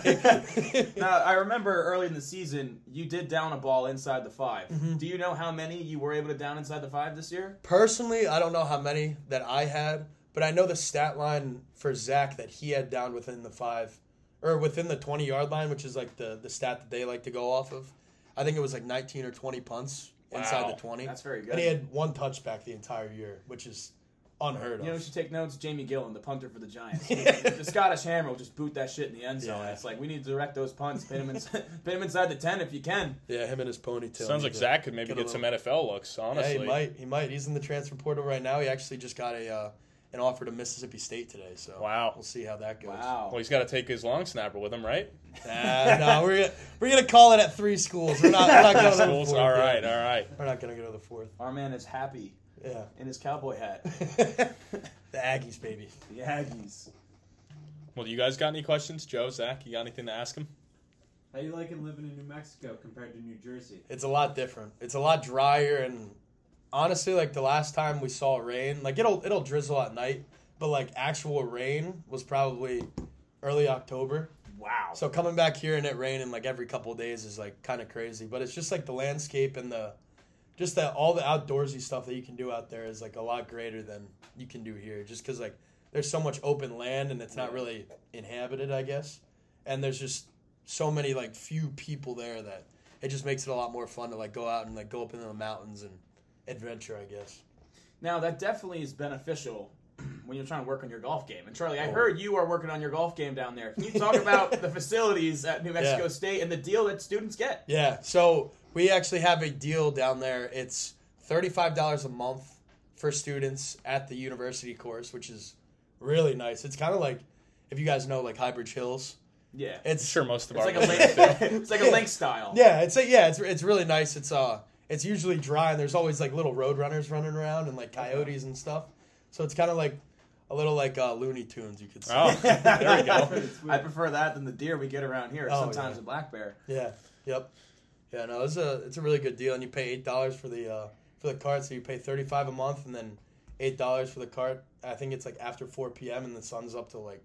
[SPEAKER 2] Now, I remember early in the season, you did down a ball inside the 5
[SPEAKER 6] Mm-hmm.
[SPEAKER 2] Do you know how many you were able to down inside the five this year?
[SPEAKER 6] Personally, I don't know how many that I had, but I know the stat line for Zach that he had down within the five or within the twenty yard line, which is like the the stat that they like to go off of. I think it was like nineteen or twenty punts inside the twenty.
[SPEAKER 2] That's very good.
[SPEAKER 6] and he had one touchback the entire year, which is unheard of.
[SPEAKER 2] You know, who should take notes. Jamie Gillan, the punter for the Giants. the Scottish Hammer will just boot that shit in the end zone.
[SPEAKER 6] Yeah.
[SPEAKER 2] It's like we need to direct those punts, pin him, in, pin him inside the ten if you can.
[SPEAKER 6] Yeah, him and his ponytail.
[SPEAKER 1] sounds like Zach could maybe
[SPEAKER 6] get
[SPEAKER 1] get some NFL looks. Honestly,
[SPEAKER 6] Yeah, he might. He might. He's in the transfer portal right now. He actually just got a uh, an offer to Mississippi State today. So
[SPEAKER 1] Wow.
[SPEAKER 6] we'll see how that goes.
[SPEAKER 2] Wow.
[SPEAKER 1] Well, he's got to take his long snapper with him, right?
[SPEAKER 6] Nah, no, we're gonna, we're gonna call it at three schools. We're not, we're not going to the
[SPEAKER 1] Schools.
[SPEAKER 6] fourth.
[SPEAKER 1] All
[SPEAKER 6] yeah.
[SPEAKER 1] right, all right.
[SPEAKER 6] We're not gonna go to the fourth.
[SPEAKER 2] Our man is happy
[SPEAKER 6] Yeah.
[SPEAKER 2] in his cowboy hat.
[SPEAKER 6] the Aggies, baby.
[SPEAKER 2] The Aggies.
[SPEAKER 1] Well, you guys got any questions? Joe, Zach, you got anything to ask him?
[SPEAKER 5] How you liking living in New Mexico compared to New Jersey?
[SPEAKER 6] It's a lot different. It's a lot drier and honestly, like the last time we saw rain, like it'll it'll drizzle at night, but like actual rain was probably early October.
[SPEAKER 2] Wow.
[SPEAKER 6] So coming back here and it raining like every couple of days is like kind of crazy. But it's just like the landscape and the just that all the outdoorsy stuff that you can do out there is like a lot greater than you can do here. Just because like there's so much open land and it's not really inhabited, I guess. And there's just so many like few people there that it just makes it a lot more fun to like go out and like go up into the mountains and adventure, I guess.
[SPEAKER 2] Now that definitely is beneficial when you're trying to work on your golf game. And Charlie, I
[SPEAKER 6] Oh.
[SPEAKER 2] heard you are working on your golf game down there. Can you talk about the facilities at New Mexico
[SPEAKER 6] Yeah.
[SPEAKER 2] State and the deal that students get?
[SPEAKER 6] Yeah, so we actually have a deal down there. It's thirty-five dollars a month for students at the university course, which is really nice. It's kind of like if you guys know like Highbridge Hills.
[SPEAKER 2] Yeah.
[SPEAKER 6] It's
[SPEAKER 1] Sure, most of
[SPEAKER 2] It's
[SPEAKER 1] our
[SPEAKER 2] like a link. it's like a link style.
[SPEAKER 6] yeah, it's a, yeah, it's it's really nice. It's uh, it's usually dry and there's always like little road runners running around and like coyotes and stuff. So it's kind of like a little like uh, Looney Tunes, you could say.
[SPEAKER 1] Oh, there we go.
[SPEAKER 2] I prefer that than the deer we get around here.
[SPEAKER 6] Oh,
[SPEAKER 2] sometimes
[SPEAKER 6] yeah.
[SPEAKER 2] a black bear.
[SPEAKER 6] Yeah. Yep. Yeah. No, it's a it's a really good deal, and you pay eight dollars for the uh, for the cart, so you pay thirty five a month, and then eight dollars for the cart. I think it's like after four p.m. and the sun's up to like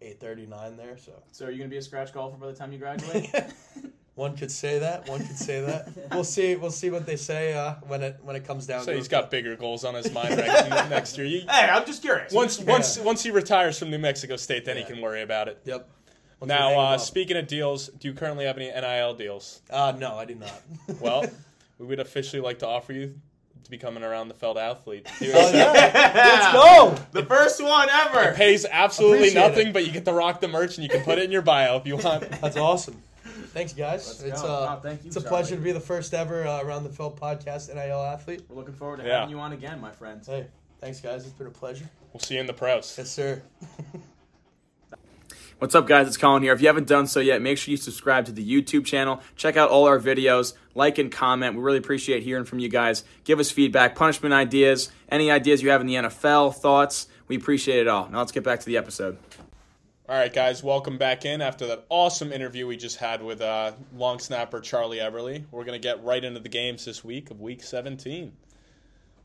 [SPEAKER 6] eight thirty nine there. So
[SPEAKER 2] So are you gonna be a scratch golfer by the time you graduate?
[SPEAKER 6] one could say that. One could say that. We'll see. We'll see what they say uh, when it when it comes down.
[SPEAKER 1] So
[SPEAKER 6] to
[SPEAKER 1] he's
[SPEAKER 6] it.
[SPEAKER 1] got bigger goals on his mind next, next year. You-
[SPEAKER 2] hey, I'm just curious.
[SPEAKER 1] once,
[SPEAKER 6] Yeah.
[SPEAKER 1] once, once he retires from New Mexico State, then
[SPEAKER 6] Yeah.
[SPEAKER 1] he can worry about it.
[SPEAKER 6] Yep. Once we hang
[SPEAKER 1] Now, uh, speaking of deals, do you currently have any NIL deals?
[SPEAKER 6] uh, no, I do not.
[SPEAKER 1] Well, we would officially like to offer you to become an around the field athlete.
[SPEAKER 6] oh, yeah. Let's go.
[SPEAKER 2] The first one ever.
[SPEAKER 1] It pays absolutely
[SPEAKER 6] Appreciate
[SPEAKER 1] nothing,
[SPEAKER 6] it.
[SPEAKER 1] but you get to rock the merch and you can put it in your bio if you want.
[SPEAKER 6] That's awesome. Thanks, guys.
[SPEAKER 2] Let's
[SPEAKER 6] it's
[SPEAKER 2] go.
[SPEAKER 6] uh,
[SPEAKER 2] Oh, thank you,
[SPEAKER 6] it's a
[SPEAKER 2] Charlie.
[SPEAKER 6] pleasure to be the first ever uh, around the field podcast NIL athlete.
[SPEAKER 2] We're looking forward to
[SPEAKER 1] Yeah.
[SPEAKER 2] having you on again, my friends.
[SPEAKER 6] Hey, thanks, guys. It's been a pleasure.
[SPEAKER 1] We'll see you in the pros.
[SPEAKER 6] Yes, sir.
[SPEAKER 2] What's up, guys? It's Colin here. If you haven't done so yet, make sure you subscribe to the YouTube channel. Check out all our videos, like and comment. We really appreciate hearing from you guys. Give us feedback, punishment ideas, any ideas you have in the NFL, thoughts. We appreciate it all. Now let's get back to the episode.
[SPEAKER 1] All right, guys, welcome back in after that awesome interview we just had with uh, long snapper Charlie Eberlie. We're going to get right into the games this week of Week 17.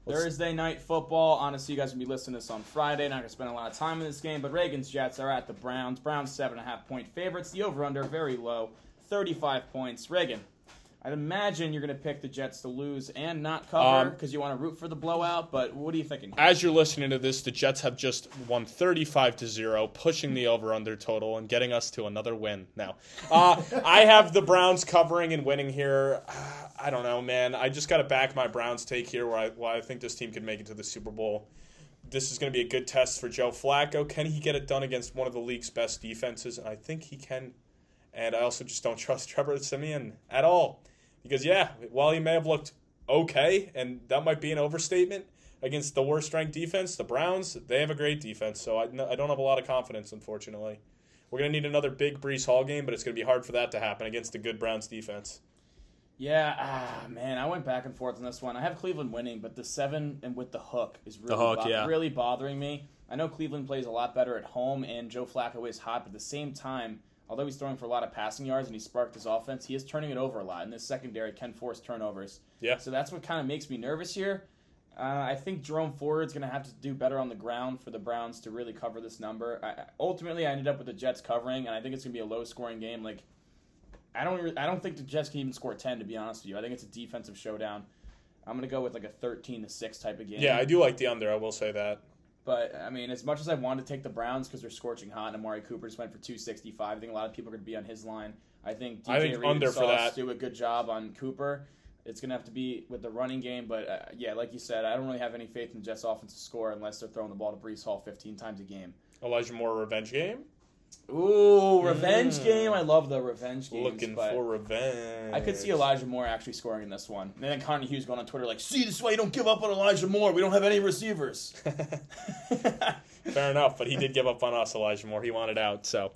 [SPEAKER 2] Thursday night football. Honestly, you guys will be listening to this on Friday. Not gonna spend a lot of time in this game, but Reagan's Jets are at the Browns. Browns seven and a half point favorites. The over under very low, thirty five points. Reagan, I'd imagine you're gonna pick the Jets to lose and not cover
[SPEAKER 1] Um,
[SPEAKER 2] because you want to root for the blowout. But what are you thinking?
[SPEAKER 1] As you're listening to this, the Jets have just won 35 to 0, pushing the over under total and getting us to another win now. Uh, I have the Browns covering and winning here. I don't know, man. I just got to back my Browns take here where I, where I think this team can make it to the Super Bowl. This is going to be a good test for Joe Flacco. Can he get it done against one of the league's best defenses? And I think he can. And I also just don't trust Trevor Siemian at all. Because, yeah, while he may have looked okay, and that might be an overstatement against the worst ranked defense, the Browns, they have a great defense. So I, I don't have a lot of confidence, unfortunately. We're going to need another big Breece Hall game, but it's going to be hard for that to happen against a good Browns defense.
[SPEAKER 2] Yeah, ah, man, I went back and forth on this one. I have Cleveland winning, but the seven and with the hook is really,
[SPEAKER 1] hook,
[SPEAKER 2] bo-
[SPEAKER 1] yeah.
[SPEAKER 2] really bothering me. I know Cleveland plays a lot better at home, and Joe Flacco is hot, but at the same time, although he's throwing for a lot of passing yards and he sparked his offense, he is turning it over a lot, and this secondary can force turnovers.
[SPEAKER 1] Yeah.
[SPEAKER 2] So that's what kind of makes me nervous here. Uh, I think Jerome Ford's going to have to do better on the ground for the Browns to really cover this number. I, ultimately, I ended up with the Jets covering, and I think it's going to be a low-scoring game. Like I don't re- I don't think the Jets can even score 10 to be honest with you. I think it's a defensive showdown. I'm going to go with like a 13 to 6 type of game.
[SPEAKER 1] Yeah, I do like the under. I will say that.
[SPEAKER 2] But I mean, as much as I wanted to take the Browns because they're scorching hot and Amari Cooper just went for 265, I think a lot of people are going to be on his line. I think DJ
[SPEAKER 1] I think
[SPEAKER 2] Reed
[SPEAKER 1] under for that.
[SPEAKER 2] do a good job on Cooper. It's going to have to be with the running game, but uh, yeah, like you said, I don't really have any faith in the Jets' offense to score unless they're throwing the ball to Breece Hall 15 times a game.
[SPEAKER 1] Elijah Moore revenge game.
[SPEAKER 2] Ooh, revenge
[SPEAKER 1] Mm.
[SPEAKER 2] game. I love the revenge games.
[SPEAKER 1] Looking for revenge.
[SPEAKER 2] I could see Elijah Moore actually scoring in this one. And then Connie Hughes going on Twitter like, "See, this is why you don't give up on Elijah Moore. We don't have any receivers."
[SPEAKER 1] Fair enough, but he did give up on us, Elijah Moore. He wanted out. So,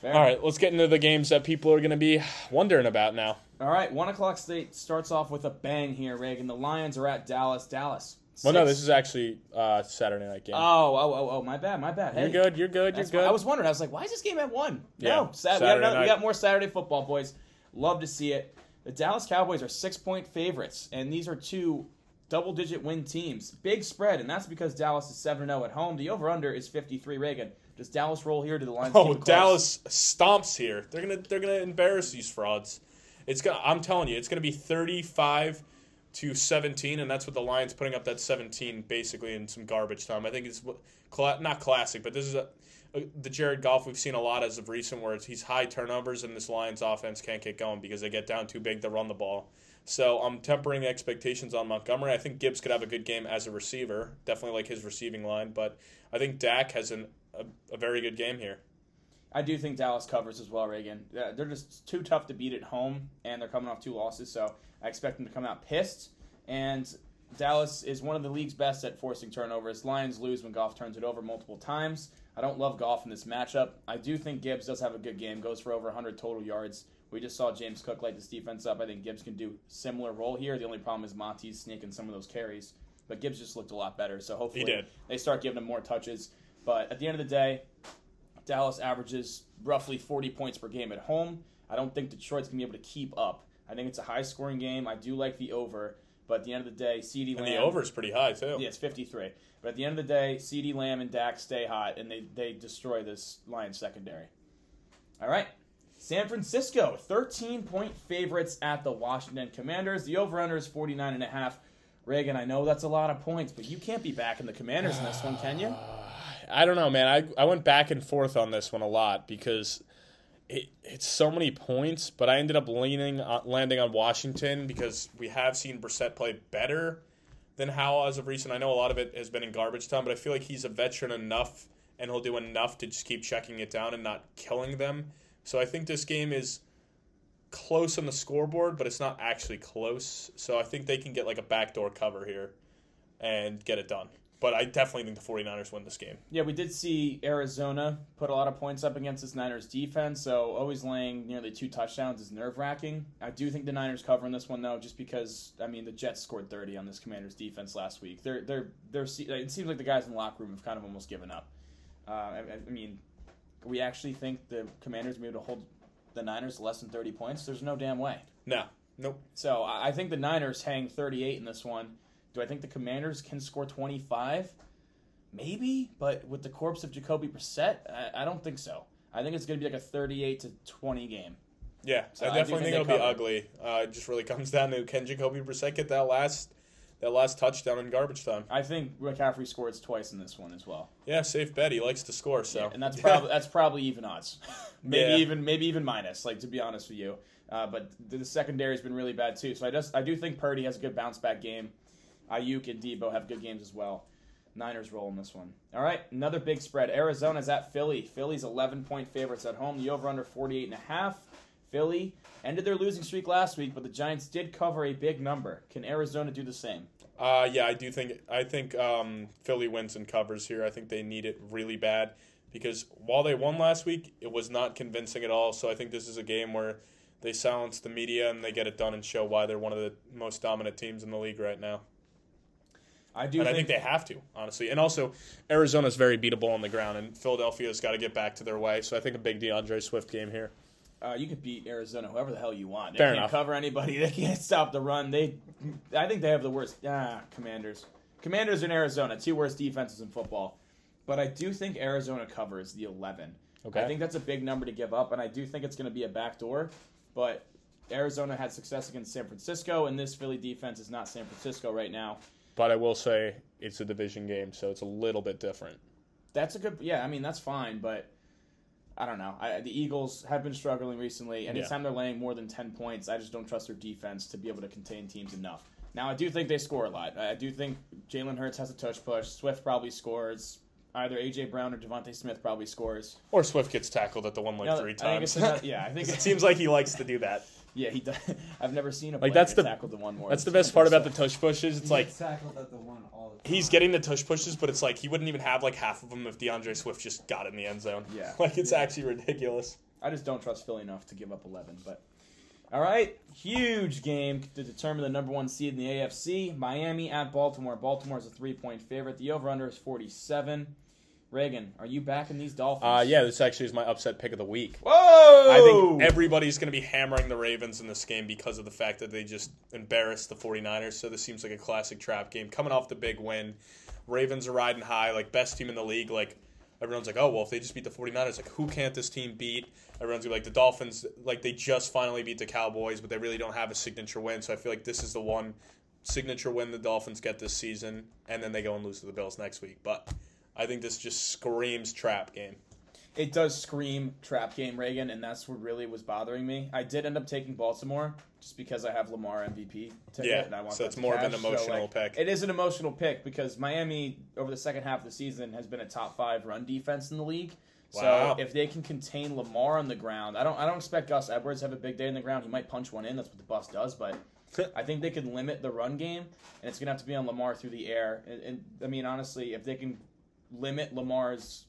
[SPEAKER 2] Fair.
[SPEAKER 1] all right, let's get into the games that people are going to be wondering about now.
[SPEAKER 2] All right, one o'clock state starts off with a bang here, Reagan. The Lions are at Dallas. Dallas.
[SPEAKER 1] Well, no, this is actually uh, Saturday night game.
[SPEAKER 2] Oh, oh, oh, oh, my bad, my bad. Hey,
[SPEAKER 1] you're good. You're good. You're
[SPEAKER 2] That's why-
[SPEAKER 1] good.
[SPEAKER 2] I was wondering. I was like, why is this game at one?
[SPEAKER 1] Yeah,
[SPEAKER 2] no, Sat- we, got
[SPEAKER 1] Saturday
[SPEAKER 2] another, we
[SPEAKER 1] night.
[SPEAKER 2] got more Saturday football, boys. Love to see it. The Dallas Cowboys are six point favorites, and these are two double digit win teams. Big spread, and that's because Dallas is 7 0 at home. The over under is 53. Reagan. Does Dallas roll here? to the line?
[SPEAKER 1] Oh,
[SPEAKER 2] keep it close?
[SPEAKER 1] Dallas stomps here. They're gonna they're gonna embarrass these frauds. It's gonna. I'm telling you, it's gonna be 35 to 17, and that's what the Lions putting up that 17 basically in some garbage time. I think it's not classic, but this is a, a, the Jared Goff we've seen a lot as of recent, where he's high turnovers and this Lions offense can't get going because they get down too big to run the ball. So I'm tempering expectations on Montgomery. I think Gibbs could have a good game as a receiver, definitely like his receiving line, but I think Dak has an, a, a very good game here.
[SPEAKER 2] I do think Dallas covers as well, Reagan. They're just too tough to beat at home, and they're coming off two losses, so I expect them to come out pissed. And Dallas is one of the league's best at forcing turnovers. Lions lose when Goff turns it over multiple times. I don't love Goff in this matchup. I do think Gibbs does have a good game, goes for over 100 total yards. We just saw James Cook light this defense up. I think Gibbs can do similar role here. The only problem is Monty's sneaking some of those carries, but Gibbs just looked a lot better. So hopefully they start giving him more touches. But at the end of the day, Dallas averages roughly 40 points per game at home. I don't think Detroit's going to be able to keep up. I think it's a high scoring game. I do like the over, but at the end of the day, CeeDee
[SPEAKER 1] And
[SPEAKER 2] Lamb.
[SPEAKER 1] the over is pretty high too.
[SPEAKER 2] Yeah, it's 53. But at the end of the day, CeeDee Lamb and Dak stay hot, and they, they destroy this Lions secondary. All right. San Francisco, 13 point favorites at the Washington Commanders. The over under is 49.5. Reagan, I know that's a lot of points, but you can't be backing the Commanders in this one, can you?
[SPEAKER 1] Uh, I don't know, man. I I went back and forth on this one a lot because it, it's so many points, but I ended up leaning on, landing on Washington because we have seen Brissett play better than Howell as of recent. I know a lot of it has been in garbage time, but I feel like he's a veteran enough and he'll do enough to just keep checking it down and not killing them. So I think this game is close on the scoreboard, but it's not actually close. So I think they can get like a backdoor cover here and get it done. But I definitely think the 49ers win this game.
[SPEAKER 2] Yeah, we did see Arizona put a lot of points up against this Niners defense, so always laying nearly two touchdowns is nerve wracking. I do think the Niners cover in this one though, just because I mean the Jets scored thirty on this Commanders defense last week. They're they're they're it seems like the guys in the locker room have kind of almost given up. Uh, I, I mean, we actually think the Commanders will be able to hold the Niners less than thirty points. There's no damn way.
[SPEAKER 1] No, nope.
[SPEAKER 2] So I I think the Niners hang 38 in this one. Do I think the Commanders can score 25? Maybe, but with the corpse of Jacoby Brissett, I, I don't think so. I think it's going to be like a 38 to 20 game.
[SPEAKER 1] Yeah,
[SPEAKER 2] So
[SPEAKER 1] I
[SPEAKER 2] I
[SPEAKER 1] definitely
[SPEAKER 2] think
[SPEAKER 1] think, it'll be ugly. Uh, it just really comes down to can Jacoby Brissett get that last that last touchdown in garbage time?
[SPEAKER 2] I think McCaffrey scores twice in this one as well.
[SPEAKER 1] Yeah, safe bet. He likes to score, so
[SPEAKER 2] Yeah, and that's probably that's probably even odds. maybe
[SPEAKER 1] Yeah.
[SPEAKER 2] even maybe even minus. Like to be honest with you, uh, but the, the secondary has been really bad too. So I just I do think Purdy has a good bounce back game. Aiyuk and Debo have good games as well. Niners roll in this one. All right, another big spread. Arizona's at Philly. Philly's 11 point favorites at home. The over under 48 and a half. Philly ended their losing streak last week, but the Giants did cover a big number. Can Arizona do the same?
[SPEAKER 1] uh, yeah, I do think I think um, Philly wins and covers here. I think they need it really bad because while they won last week, it was not convincing at all. So I think this is a game where they silence the media and they get it done and show why they're one of the most dominant teams in the league right now.
[SPEAKER 2] I do.
[SPEAKER 1] and I think they have to, honestly. And also, Arizona's very beatable on the ground, and Philadelphia's got to get back to their way. So I think a big D'Andre Swift game here.
[SPEAKER 2] Uh, you could beat Arizona whoever the hell you want. They
[SPEAKER 1] Fair
[SPEAKER 2] can't
[SPEAKER 1] enough.
[SPEAKER 2] cover anybody. They can't stop the run. They, I think they have the worst. Ah, Commanders, Commanders in Arizona, two worst defenses in football. But I do think Arizona covers the eleven.
[SPEAKER 1] Okay.
[SPEAKER 2] I think that's a big number to give up, and I do think it's going to be a backdoor. But Arizona had success against San Francisco, and this Philly defense is not San Francisco right now.
[SPEAKER 1] But I will say it's a division game, so it's a little bit different.
[SPEAKER 2] That's a good. Yeah, I mean that's fine, but I don't know. I, the Eagles have been struggling recently. Anytime they're laying more than ten points, I just don't trust their defense to be able to contain teams enough. Now I do think they score a lot. I do think Jalen Hurts has a tush push. Swift probably scores either AJ Brown or DeVonta Smith probably scores.
[SPEAKER 1] Or Swift gets tackled at the one like three
[SPEAKER 2] I
[SPEAKER 1] times.
[SPEAKER 2] about- yeah, I think
[SPEAKER 1] it seems like he likes to do that.
[SPEAKER 2] Yeah, he does. I've never seen a
[SPEAKER 1] Like,
[SPEAKER 2] player
[SPEAKER 1] that's
[SPEAKER 2] get
[SPEAKER 1] the-
[SPEAKER 2] tackled in one more.
[SPEAKER 1] That's the best part about the tush pushes. It's
[SPEAKER 5] He
[SPEAKER 1] like
[SPEAKER 5] tackled at the one all the time.
[SPEAKER 1] he's getting the tush pushes, but it's like he wouldn't even have like half of them if D'Andre Swift just got in the end zone.
[SPEAKER 2] Yeah.
[SPEAKER 1] Like it's
[SPEAKER 5] Yeah.
[SPEAKER 1] actually ridiculous.
[SPEAKER 2] I just don't trust Philly enough to give up 11. But all right, huge game to determine the number one seed in the AFC. Miami at Baltimore. Baltimore is a three point favorite. The over under is 47. Reagan, are you back in these Dolphins?
[SPEAKER 1] Uh, yeah, this actually is my upset pick of the week.
[SPEAKER 2] Whoa!
[SPEAKER 1] I think everybody's going to be hammering the Ravens in this game because of the fact that they just embarrassed the 49ers. So this seems like a classic trap game. Coming off the big win, Ravens are riding high, like best team in the league. Like everyone's like, oh well, if they just beat the 49ers, like who can't this team beat? Everyone's gonna be like the Dolphins, like they just finally beat the Cowboys, but they really don't have a signature win. So I feel like this is the one signature win the Dolphins get this season, and then they go and lose to the Bills next week. But I think this just screams trap game.
[SPEAKER 2] It does scream trap game, Reagan, and that's what really was bothering me. I did end up taking Baltimore just because I have Lamar MVP ticket,
[SPEAKER 1] Yeah,
[SPEAKER 2] and I want
[SPEAKER 1] so it's more of an
[SPEAKER 2] cash. So,
[SPEAKER 1] emotional
[SPEAKER 2] like,
[SPEAKER 1] pick.
[SPEAKER 2] It is an emotional pick because Miami over the second half of the season has been a top five run defense in the league.
[SPEAKER 1] Wow.
[SPEAKER 2] So if they can contain Lamar on the ground, I don't I don't expect Gus Edwards to have a big day on the ground. He might punch one in. That's what the bus does, but. I think they could limit the run game, and it's gonna have to be on Lamar through the air. And, and I mean, honestly, if they can limit Lamar's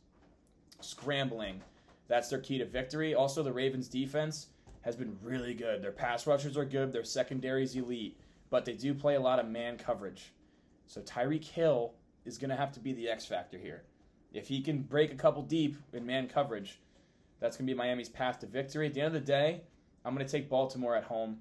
[SPEAKER 2] scrambling, that's their key to victory. Also, the Ravens' defense has been really good. Their pass rushers are good. Their secondary is elite, but they do play a lot of man coverage. So Tyreek Hill is gonna have to be the X factor here. If he can break a couple deep in man coverage, that's gonna be Miami's path to victory. At the end of the day, I'm gonna take Baltimore at home.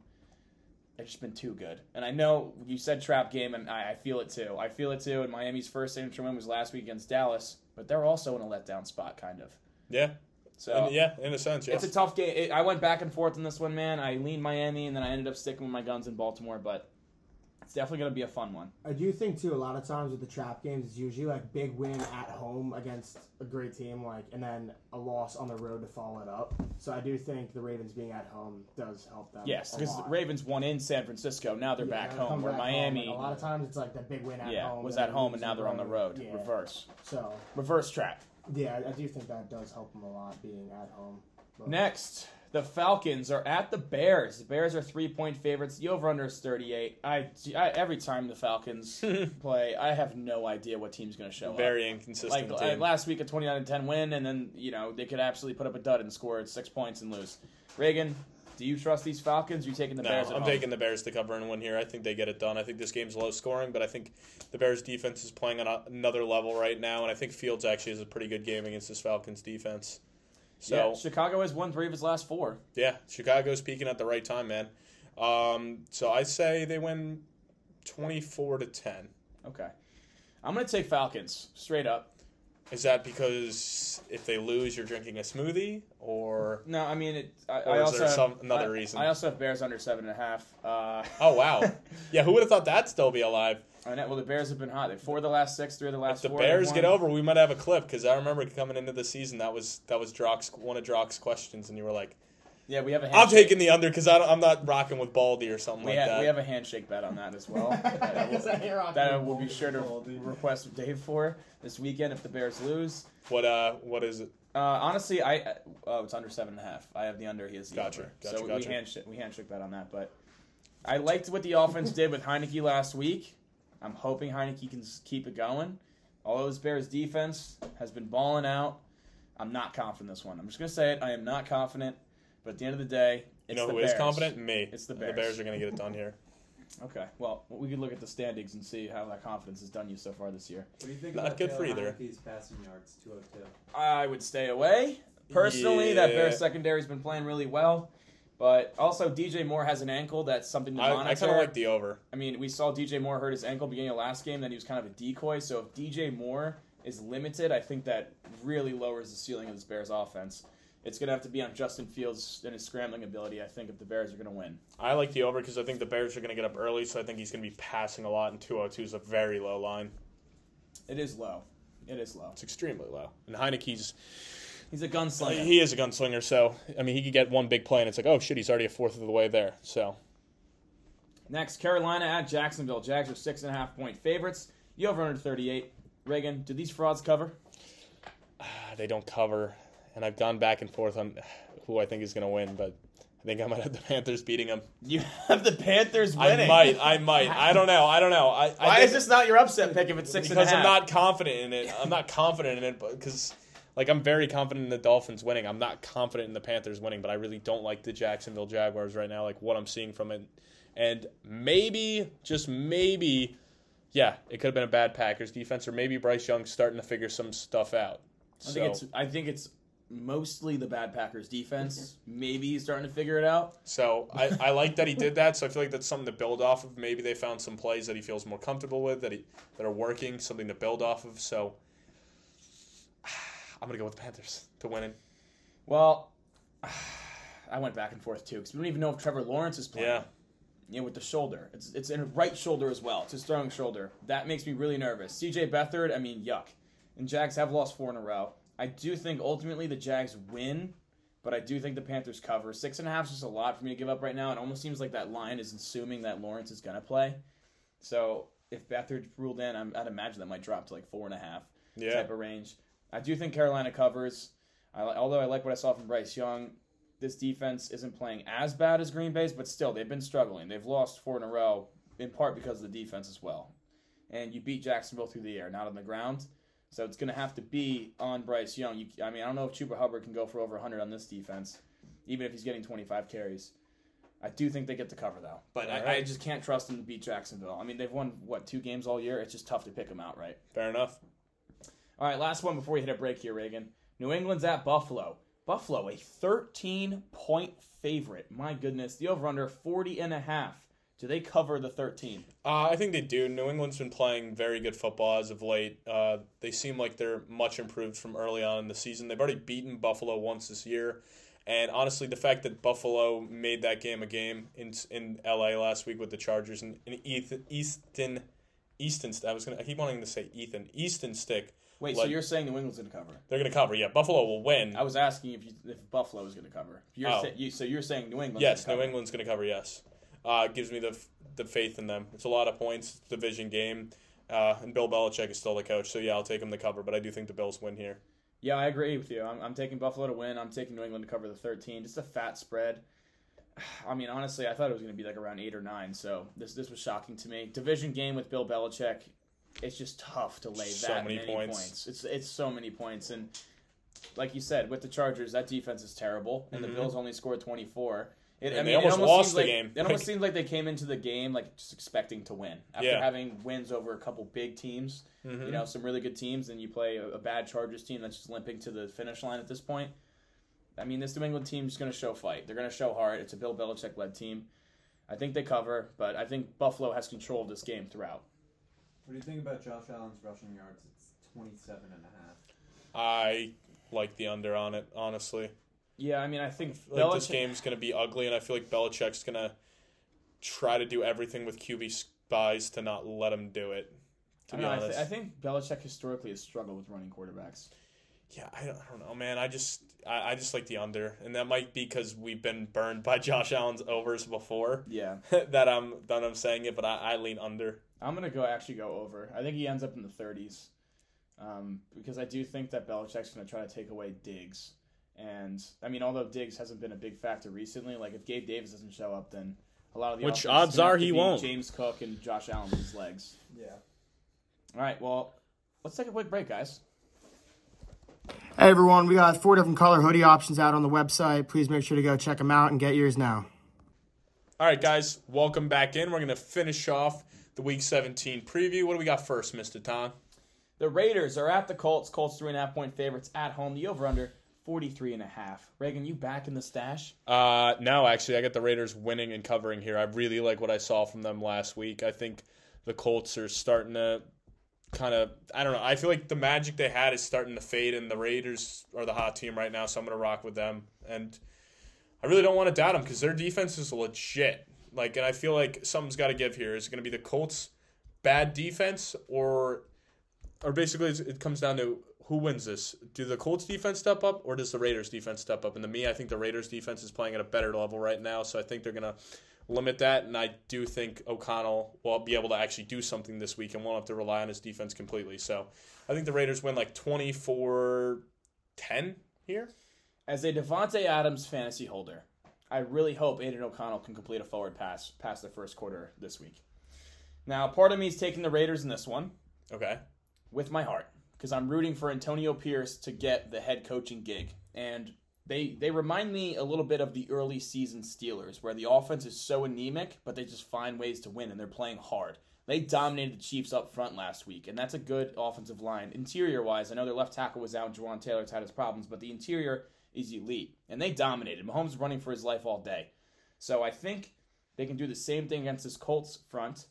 [SPEAKER 2] They've just been too good. And I know you said trap game, and I, I feel it too. I feel it too. And Miami's first signature win was last week against Dallas, but they're also in a letdown spot, kind of.
[SPEAKER 1] Yeah,
[SPEAKER 2] So
[SPEAKER 1] And yeah, in a sense, yes.
[SPEAKER 2] it's a tough game. It, I went back and forth in this one, man. I leaned Miami, and then I ended up sticking with my guns in Baltimore, but it's definitely going to be a fun one.
[SPEAKER 4] I do think too. A lot of times with the trap games, it's usually like big win at home against a great team, like, and then a loss on the road to follow it up. So I do think the Ravens being at home does help them.
[SPEAKER 2] Yes, because the. Ravens won in San Francisco. Now they're
[SPEAKER 4] Yeah,
[SPEAKER 2] back home. Where
[SPEAKER 4] back home,
[SPEAKER 2] Miami,
[SPEAKER 4] a lot of times it's like the big win at
[SPEAKER 2] yeah,
[SPEAKER 4] home.
[SPEAKER 2] was at home, and now they're on the road.
[SPEAKER 4] Yeah.
[SPEAKER 2] Reverse,
[SPEAKER 4] So
[SPEAKER 2] reverse trap.
[SPEAKER 4] yeah, I do think that does help them a lot being at home. But-
[SPEAKER 2] Next, the Falcons are at the Bears. The Bears are three point favorites. The over under is 38. I, I every time the Falcons play, I have no idea what team's going to show up.
[SPEAKER 1] Very inconsistent
[SPEAKER 2] Like,
[SPEAKER 1] team.
[SPEAKER 2] like last week, a 29 10 win, and then, you know, they could absolutely put up a dud and score six points and lose. Reagan, do you trust these Falcons? Are you taking the
[SPEAKER 1] no,
[SPEAKER 2] Bears at
[SPEAKER 1] I'm
[SPEAKER 2] home?
[SPEAKER 1] taking the Bears to cover and win here. I think they get it done. I think this game's low scoring, but I think the Bears defense is playing on another level right now, and I think Fields actually has a pretty good game against this Falcons defense. So
[SPEAKER 2] yeah, Chicago has won three of his last four.
[SPEAKER 1] yeah, Chicago's peaking at the right time, man. Um, so I say they win twenty four to ten.
[SPEAKER 2] Okay. I'm going to take Falcons, straight up.
[SPEAKER 1] Is that because if they lose, you're drinking a smoothie, or
[SPEAKER 2] No, I mean, it, I, I also
[SPEAKER 1] there
[SPEAKER 2] have,
[SPEAKER 1] some- another
[SPEAKER 2] I-
[SPEAKER 1] reason?
[SPEAKER 2] I also have Bears under seven and a half. Uh,
[SPEAKER 1] oh wow, yeah, who would have thought that'd still be alive?
[SPEAKER 2] I know, well, the Bears have been hot. They four of the last six, three of the last
[SPEAKER 1] If the
[SPEAKER 2] four.
[SPEAKER 1] Bears get over, we might have a clip because I remember coming into the season that was that was Drock's one of Drock's questions, and you were like,
[SPEAKER 2] Yeah, we have a
[SPEAKER 1] "I'm
[SPEAKER 2] handshake.
[SPEAKER 1] taking the under because I'm not rocking with Baldy or something
[SPEAKER 2] we,
[SPEAKER 1] like
[SPEAKER 2] ha-
[SPEAKER 1] that."
[SPEAKER 2] we have a handshake bet on that as well. that I will, that I will be sure to request of Dave for this weekend if the Bears lose.
[SPEAKER 1] what uh, what is it?
[SPEAKER 2] Uh, honestly, I uh, oh, it's under seven and a half. I have the under. He has the
[SPEAKER 1] Gotcha,
[SPEAKER 2] over.
[SPEAKER 1] gotcha,
[SPEAKER 2] so we
[SPEAKER 1] gotcha.
[SPEAKER 2] handshake we handshake bet on that. But I liked what the offense did with Heinicke last week. I'm hoping Heinicke can keep it going. Although this Bears defense has been balling out, I'm not confident in this one. I'm just gonna say it. I am not confident. But at the end of the day,
[SPEAKER 1] You
[SPEAKER 2] it's
[SPEAKER 1] know
[SPEAKER 2] the
[SPEAKER 1] who is
[SPEAKER 2] Bears.
[SPEAKER 1] confident? Me.
[SPEAKER 2] It's the Bears.
[SPEAKER 1] The Bears are going to get it done here.
[SPEAKER 2] Okay, well, we could look at the standings and see how that confidence has done you so far this year.
[SPEAKER 5] What do you think
[SPEAKER 1] Not
[SPEAKER 5] about
[SPEAKER 1] good for
[SPEAKER 5] Taylor
[SPEAKER 1] either.
[SPEAKER 5] Heinicke's passing yards, 202?
[SPEAKER 2] I would stay away. Personally, that Bears secondary's been playing really well. But also, DJ Moore has an ankle. That's something to
[SPEAKER 1] I,
[SPEAKER 2] monitor.
[SPEAKER 1] I kind of like the over.
[SPEAKER 2] I mean, we saw DJ Moore hurt his ankle beginning of last game. Then he was kind of a decoy. So if DJ Moore is limited, I think that really lowers the ceiling of this Bears offense. It's going to have to be on Justin Fields and his scrambling ability. I think if the Bears are going to win.
[SPEAKER 1] I like the over because I think the Bears are going to get up early, so I think he's going to be passing a lot, and 202 is a very low line.
[SPEAKER 2] It is low. It is low.
[SPEAKER 1] It's extremely low. And Heinicke's
[SPEAKER 2] He's a gunslinger.
[SPEAKER 1] he is a gunslinger, so I mean he could get one big play, and it's like, oh shit, he's already a fourth of the way there. So
[SPEAKER 2] Next, Carolina at Jacksonville. Jags are six and a half point favorites. You over under 38. Reagan, do these frauds cover?
[SPEAKER 1] Ah, they don't cover, and I've gone back and forth on who I think is going to win, but I think I might have the Panthers beating them.
[SPEAKER 2] You have the Panthers winning.
[SPEAKER 1] I might, I might. I don't know. I don't know. I, I
[SPEAKER 2] Why is this not your upset pick if it's six
[SPEAKER 1] because I'm not confident in it. I'm not confident in it because, like, I'm very confident in the Dolphins winning. I'm not confident in the Panthers winning, but I really don't like the Jacksonville Jaguars right now. Like what I'm seeing from it, and maybe, just maybe, yeah, it could have been a bad Packers defense, or maybe Bryce Young's starting to figure some stuff out.
[SPEAKER 2] I think it's I think it's mostly the bad Packers defense. Mm-hmm. Maybe he's starting to figure it out.
[SPEAKER 1] So I, I like that he did that. So I feel like that's something to build off of. Maybe they found some plays that he feels more comfortable with that he that are working, something to build off of. So I'm gonna go with the Panthers to win it.
[SPEAKER 2] Well, I went back and forth too because we don't even know if Trevor Lawrence is playing.
[SPEAKER 1] Yeah,
[SPEAKER 2] you know, with the shoulder. It's it's in a right shoulder as well. It's his throwing shoulder. That makes me really nervous. CJ Beathard, I mean, yuck. And Jags have lost four in a row. I do think ultimately the Jags win, but I do think the Panthers cover. Six and a half is just a lot for me to give up right now. It almost seems like that line is assuming that Lawrence is going to play. So if Beathard ruled in, I'm, I'd imagine that might drop to like four and a half
[SPEAKER 1] yeah.
[SPEAKER 2] type of range. I do think Carolina covers. I, although I like what I saw from Bryce Young, this defense isn't playing as bad as Green Bay's, but still they've been struggling. They've lost four in a row, in part because of the defense as well. And you beat Jacksonville through the air, not on the ground. So it's going to have to be on Bryce Young. You, I mean, I don't know if Chuba Hubbard can go for over 100 on this defense, even if he's getting 25 carries. I do think they get the cover though, but I, I just can't trust them to beat Jacksonville. I mean, they've won what two games all year. It's just tough to pick them out, right?
[SPEAKER 1] Fair enough.
[SPEAKER 2] All right, last one before we hit a break here, Reagan. New England's at Buffalo. Buffalo, a 13 point favorite. My goodness. The over under 40 and a half. Do they cover the 13?
[SPEAKER 1] Uh, I think they do. New England's been playing very good football as of late. Uh, they seem like they're much improved from early on in the season. They've already beaten Buffalo once this year. And honestly, the fact that Buffalo made that game a game in in LA last week with the Chargers and, and Ethan, Easton Easton I was gonna I keep wanting to say Ethan Easton Stick.
[SPEAKER 2] Wait, so you're saying New England's going to cover?
[SPEAKER 1] They're gonna cover. Yeah, Buffalo will win.
[SPEAKER 2] I was asking if, you, if Buffalo is going to cover. You're
[SPEAKER 1] Oh.
[SPEAKER 2] sa- you, so you're saying New England?
[SPEAKER 1] Yes, New England's going to cover. Yes, uh, gives me the f- the faith in them. It's a lot of points, division game, uh, and Bill Belichick is still the coach. So yeah, I'll take him to cover, but I do think the Bills win here.
[SPEAKER 2] Yeah, I agree with you. I'm, I'm taking Buffalo to win. I'm taking New England to cover the 13. Just a fat spread. I mean, honestly, I thought it was going to be like around eight or nine. So this this was shocking to me. Division game with Bill Belichick. It's just tough to lay
[SPEAKER 1] So
[SPEAKER 2] that
[SPEAKER 1] many
[SPEAKER 2] many,
[SPEAKER 1] points.
[SPEAKER 2] points. It's it's so many points, and like you said, with the Chargers, that defense is terrible, and the
[SPEAKER 1] Mhm.
[SPEAKER 2] Bills only scored 24. It,
[SPEAKER 1] And
[SPEAKER 2] I
[SPEAKER 1] they
[SPEAKER 2] mean,
[SPEAKER 1] almost
[SPEAKER 2] it almost
[SPEAKER 1] lost
[SPEAKER 2] seems
[SPEAKER 1] the
[SPEAKER 2] like,
[SPEAKER 1] game.
[SPEAKER 2] It almost seems like they came into the game like just expecting to win after
[SPEAKER 1] Yeah.
[SPEAKER 2] having wins over a couple big teams
[SPEAKER 1] Mm-hmm.
[SPEAKER 2] you know, some really good teams, and you play a, a bad Chargers team that's just limping to the finish line at this point. I mean, this New England team is going to show fight. They're going to show heart. It's a Bill Belichick led team. I think they cover, but I think Buffalo has control of this game throughout.
[SPEAKER 5] What do you think about Josh Allen's rushing yards? It's 27 and a half.
[SPEAKER 1] I like the under on it, honestly.
[SPEAKER 2] Yeah, I mean, I think
[SPEAKER 1] Like this game's going to be ugly, and I feel like Belichick's going to try to do everything with QB spies to not let him do it. To
[SPEAKER 2] I,
[SPEAKER 1] be
[SPEAKER 2] don't know, I,
[SPEAKER 1] honest,
[SPEAKER 2] th- I think Belichick historically has struggled with running quarterbacks.
[SPEAKER 1] yeah, I don't, I don't know, man. I just I, I just like the under, and that might be because we've been burned by Josh Allen's overs before.
[SPEAKER 2] Yeah,
[SPEAKER 1] that I'm that I'm saying it, but I, I lean under.
[SPEAKER 2] I'm gonna go actually go over. I think he ends up in the 30s, um, because I do think that Belichick's gonna try to take away Diggs, and I mean, although Diggs hasn't been a big factor recently, like if Gabe Davis doesn't show up, then a lot of the
[SPEAKER 1] Which odds are he won't.
[SPEAKER 2] James Cook and Josh Allen with his legs.
[SPEAKER 5] Yeah.
[SPEAKER 2] All right, well, let's take a quick break, guys.
[SPEAKER 4] Hey everyone, we got four different color hoodie options out on the website. Please make sure to go check them out and get yours now.
[SPEAKER 1] All right, guys, welcome back in. We're gonna finish off the Week 17 preview. What do we got first, Mister Tom?
[SPEAKER 2] The Raiders are at the Colts. Colts three and a half point favorites at home. The over under 43 and a half. Reagan, you back in the stash?
[SPEAKER 1] Uh, no, actually, I got the Raiders winning and covering here. I really like what I saw from them last week. I think the Colts are starting to kind of, I don't know. I feel like the magic they had is starting to fade, and the Raiders are the hot team right now, so I'm going to rock with them. And I really don't want to doubt them because their defense is legit. Like, and I feel like something's got to give here. Is it going to be the Colts' bad defense, or, or basically it comes down to who wins this? Do the Colts defense step up or does the Raiders defense step up? And to me, I think the Raiders defense is playing at a better level right now, so I think they're gonna limit that. And I do think O'Connell will be able to actually do something this week and won't have to rely on his defense completely. So I think the Raiders win like 24 10 here.
[SPEAKER 2] As a Davante Adams fantasy holder, I really hope Aidan O'Connell can complete a forward pass past the first quarter this week. Now, part of me is taking the Raiders in this one
[SPEAKER 1] Okay.
[SPEAKER 2] with my heart because I'm rooting for Antonio Pierce to get the head coaching gig. And they they remind me a little bit of the early season Steelers, where the offense is so anemic, but they just find ways to win and they're playing hard. They dominated the Chiefs up front last week, and that's a good offensive line. Interior wise, I know their left tackle was out, and Jawaan Taylor's had his problems, but the interior is elite. And they dominated. Mahomes running for his life all day. So I think they can do the same thing against this Colts front.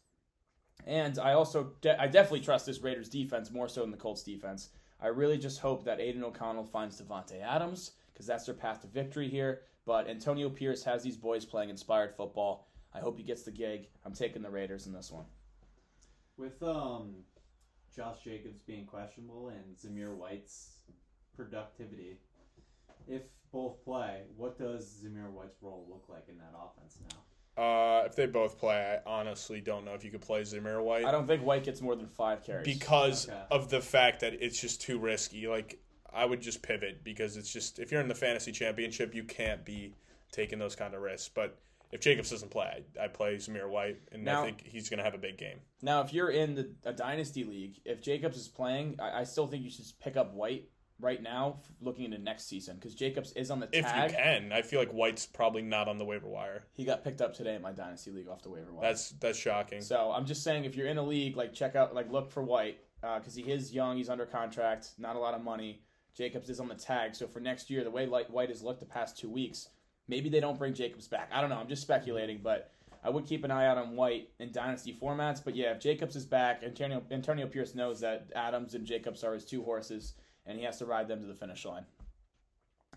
[SPEAKER 2] And I also de- I definitely trust this Raiders defense more so than the Colts defense. I really just hope that Aidan O'Connell finds Davante Adams because that's their path to victory here. But Antonio Pierce has these boys playing inspired football. I hope he gets the gig. I'm taking the Raiders in this one.
[SPEAKER 5] With um, Josh Jacobs being questionable and Zamir White's productivity, if both play, what does Zamir White's role look like in that offense now?
[SPEAKER 1] Uh, if they both play, I honestly don't know if you could play Zamir White.
[SPEAKER 2] I don't think White gets more than five carries.
[SPEAKER 1] because
[SPEAKER 5] Okay.
[SPEAKER 1] of the fact that it's just too risky. Like I would just pivot because it's just if you're in the fantasy championship, you can't be taking those kind of risks. But if Jacobs doesn't play, I, I play Zamir White, and
[SPEAKER 2] Now-
[SPEAKER 1] I think he's going to have a big game.
[SPEAKER 2] Now, if you're in the, a dynasty league, if Jacobs is playing, I, I still think you should pick up White right now, looking into next season, because Jacobs is on the
[SPEAKER 1] If
[SPEAKER 2] tag.
[SPEAKER 1] you can, I feel like White's probably not on the waiver wire.
[SPEAKER 2] He got picked up today in my dynasty league off the waiver wire.
[SPEAKER 1] That's that's shocking.
[SPEAKER 2] So I'm just saying, if you're in a league, like check out, like look for White, uh, because he is young, he's under contract, not a lot of money. Jacobs is on the tag, so for next year, the way like White has looked the past two weeks, maybe they don't bring Jacobs back. I don't know. I'm just speculating, but I would keep an eye out on White in dynasty formats. But yeah, if Jacobs is back, Antonio Antonio Pierce knows that Adams and Jacobs are his two horses, and he has to ride them to the finish line.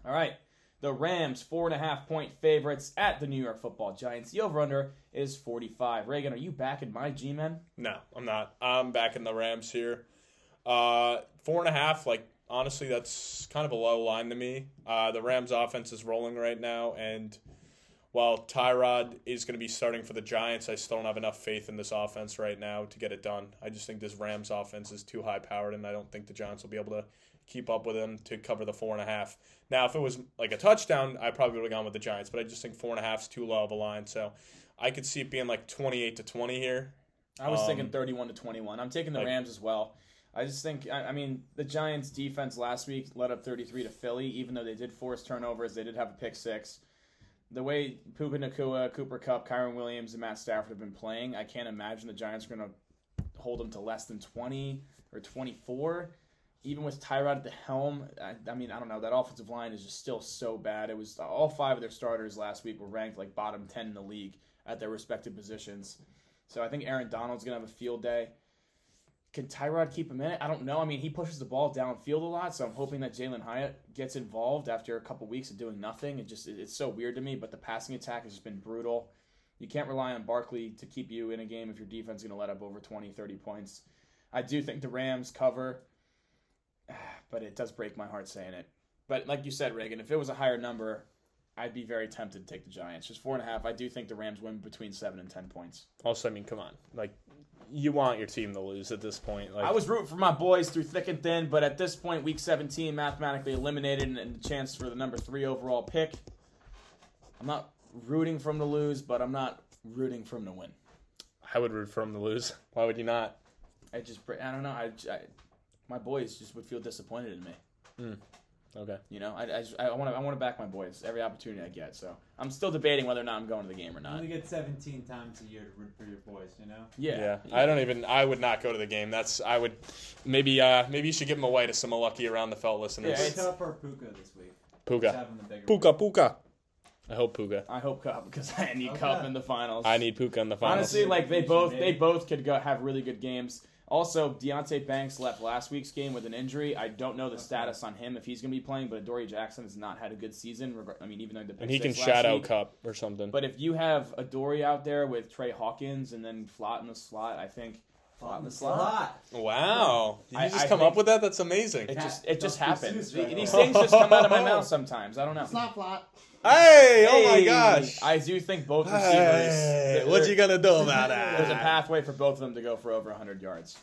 [SPEAKER 2] All right. The Rams, four and a half point favorites at the New York football Giants. The over under is 45. Reagan, are you back in my G Men?
[SPEAKER 1] No, I'm not. I'm back in the Rams here. Uh, four and a half. Like honestly, that's kind of a low line to me. Uh, the Rams' offense is rolling right now, and while Tyrod is going to be starting for the Giants, I still don't have enough faith in this offense right now to get it done. I just think this Rams' offense is too high powered, and I don't think the Giants will be able to keep up with them to cover the four and a half. Now, if it was like a touchdown, I probably would have gone with the Giants, but I just think four and a half is too low of a line. So I could see it being like 28 to 20 here.
[SPEAKER 2] I was
[SPEAKER 1] Um,
[SPEAKER 2] thinking 31 to 21. I'm taking the
[SPEAKER 1] like-
[SPEAKER 2] Rams as well. I just think, I, I mean, the Giants' defense last week led up 33 to Philly, even though they did force turnovers. They did have a pick six. The way Puka Nacua, Cooper Kupp, Kyren Williams, and Matt Stafford have been playing, I can't imagine the Giants are going to hold them to less than 20 or 24. Even with Tyrod at the helm, I, I mean, I don't know. That offensive line is just still so bad. It was all five of their starters last week were ranked like bottom 10 in the league at their respective positions. So I think Aaron Donald's gonna have a field day. Can Tyrod keep him in it? I don't know. I mean, he pushes the ball downfield a lot, so I'm hoping that Jalin Hyatt gets involved after a couple weeks of doing nothing. It just it's so weird to me. But the passing attack has just been brutal. You can't rely on Barkley to keep you in a game if your defense is going to let up over 20, 30 points. I do think the Rams cover, but it does break my heart saying it. But like you said, Reagan, if it was a higher number, I'd be very tempted to take the Giants. Just four and a half. I do think the Rams win between seven and ten points.
[SPEAKER 1] Also, I mean, come on, like you want your team to lose at this point. Like
[SPEAKER 2] I was rooting for my boys through thick and thin, but at this point, week 17, mathematically eliminated and, and the chance for the number three overall pick. I'm not rooting for them to lose, but I'm not rooting for them to win.
[SPEAKER 1] I would root for them to lose. Why would you not?
[SPEAKER 2] I just, I don't know. I, I my boys just would feel disappointed in me.
[SPEAKER 1] Okay.
[SPEAKER 2] You know, I, I, want to, I want to back my boys every opportunity I get. So I'm still debating whether or not I'm going to the game or not.
[SPEAKER 5] You
[SPEAKER 2] not.
[SPEAKER 5] only get 17 times a year to root for your boys, you know?
[SPEAKER 2] Yeah,
[SPEAKER 1] Yeah, I don't even. I would not go to the game. That's. I would. Maybe. Uh. Maybe you should give him away to some lucky around the felt listeners.
[SPEAKER 2] Yeah,
[SPEAKER 5] Pick
[SPEAKER 2] it's-
[SPEAKER 5] up or Puka this week. Just
[SPEAKER 1] Puka.
[SPEAKER 5] have the bigger
[SPEAKER 1] Puka. Puka. I hope Puka.
[SPEAKER 2] I hope Kupp because I need
[SPEAKER 5] Okay.
[SPEAKER 2] Kupp in the finals.
[SPEAKER 1] I need Puka in the finals.
[SPEAKER 2] Honestly, like they both they both could go have really good games. Also, Deonte Banks left last week's game with an injury. I don't know the
[SPEAKER 5] Okay.
[SPEAKER 2] status on him if he's going to be playing, but Adoree Jackson has not had a good season. I mean, even though the
[SPEAKER 1] and he can
[SPEAKER 2] six last
[SPEAKER 1] shadow
[SPEAKER 2] week.
[SPEAKER 1] Kupp or something.
[SPEAKER 2] But if you have Adoree out there with Tre Hawkins and then Flott in the slot, I think Flott in the slot.
[SPEAKER 1] wow, Did you
[SPEAKER 2] I-
[SPEAKER 1] just
[SPEAKER 2] I
[SPEAKER 1] come up with that? That's amazing.
[SPEAKER 2] It just it just
[SPEAKER 5] Dr.
[SPEAKER 2] happens. These things just come out of my mouth sometimes. I don't know.
[SPEAKER 4] It's not flat.
[SPEAKER 1] Hey, oh my gosh.
[SPEAKER 2] I do think both receivers.
[SPEAKER 1] Hey, what you gonna do about that?
[SPEAKER 2] There's a pathway for both of them to go for over 100 yards.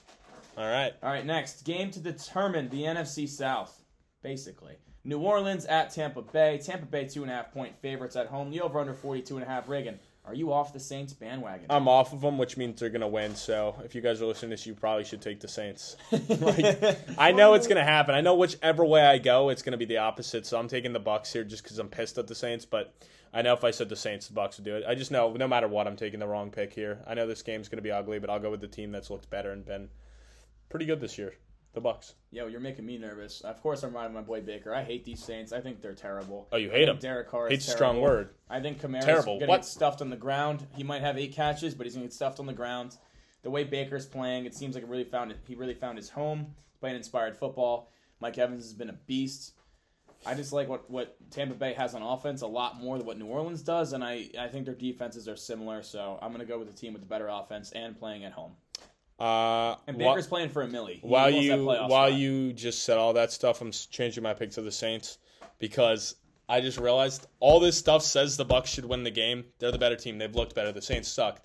[SPEAKER 1] All right.
[SPEAKER 2] All right, next game to determine the NFC South. Basically, New Orleans at Tampa Bay. Tampa Bay two and a half point favorites at home. The over under 42 and a half. Reagan, are you off the Saints bandwagon?
[SPEAKER 1] I'm off of them, which means they're gonna win. So if you guys are listening to this, you probably should take the Saints. Like, I know it's gonna happen. I know whichever way I go, it's gonna be the opposite. So I'm taking the Bucks here just because I'm pissed at the Saints. But I know if I said the Saints, the Bucks would do it. I just know no matter what, I'm taking the wrong pick here. I know this game's gonna be ugly, but I'll go with the team that's looked better and been pretty good this year, the Bucks.
[SPEAKER 2] Yo, you're making me nervous. Of course, I'm riding my boy Baker. I hate these Saints. I think they're terrible.
[SPEAKER 1] Oh, you hate them?
[SPEAKER 2] Derek Carr is
[SPEAKER 1] Hate's a strong word.
[SPEAKER 2] I think Kamara's
[SPEAKER 1] Terrible.
[SPEAKER 2] going to
[SPEAKER 1] What?
[SPEAKER 2] get stuffed on the ground. He might have eight catches, but he's going to get stuffed on the ground. The way Baker's playing, it seems like it really found he really found his home. He's playing inspired football. Mike Evans has been a beast. I just like what, what Tampa Bay has on offense a lot more than what New Orleans does, and I, I think their defenses are similar. So I'm going to go with the team with the better offense and playing at home.
[SPEAKER 1] Uh,
[SPEAKER 2] And
[SPEAKER 1] wha-
[SPEAKER 2] Baker's playing for a milli. He
[SPEAKER 1] while you while
[SPEAKER 2] spot.
[SPEAKER 1] you just said all that stuff, I'm changing my pick to the Saints because I just realized all this stuff says the Bucks should win the game. They're the better team. They've looked better. The Saints suck.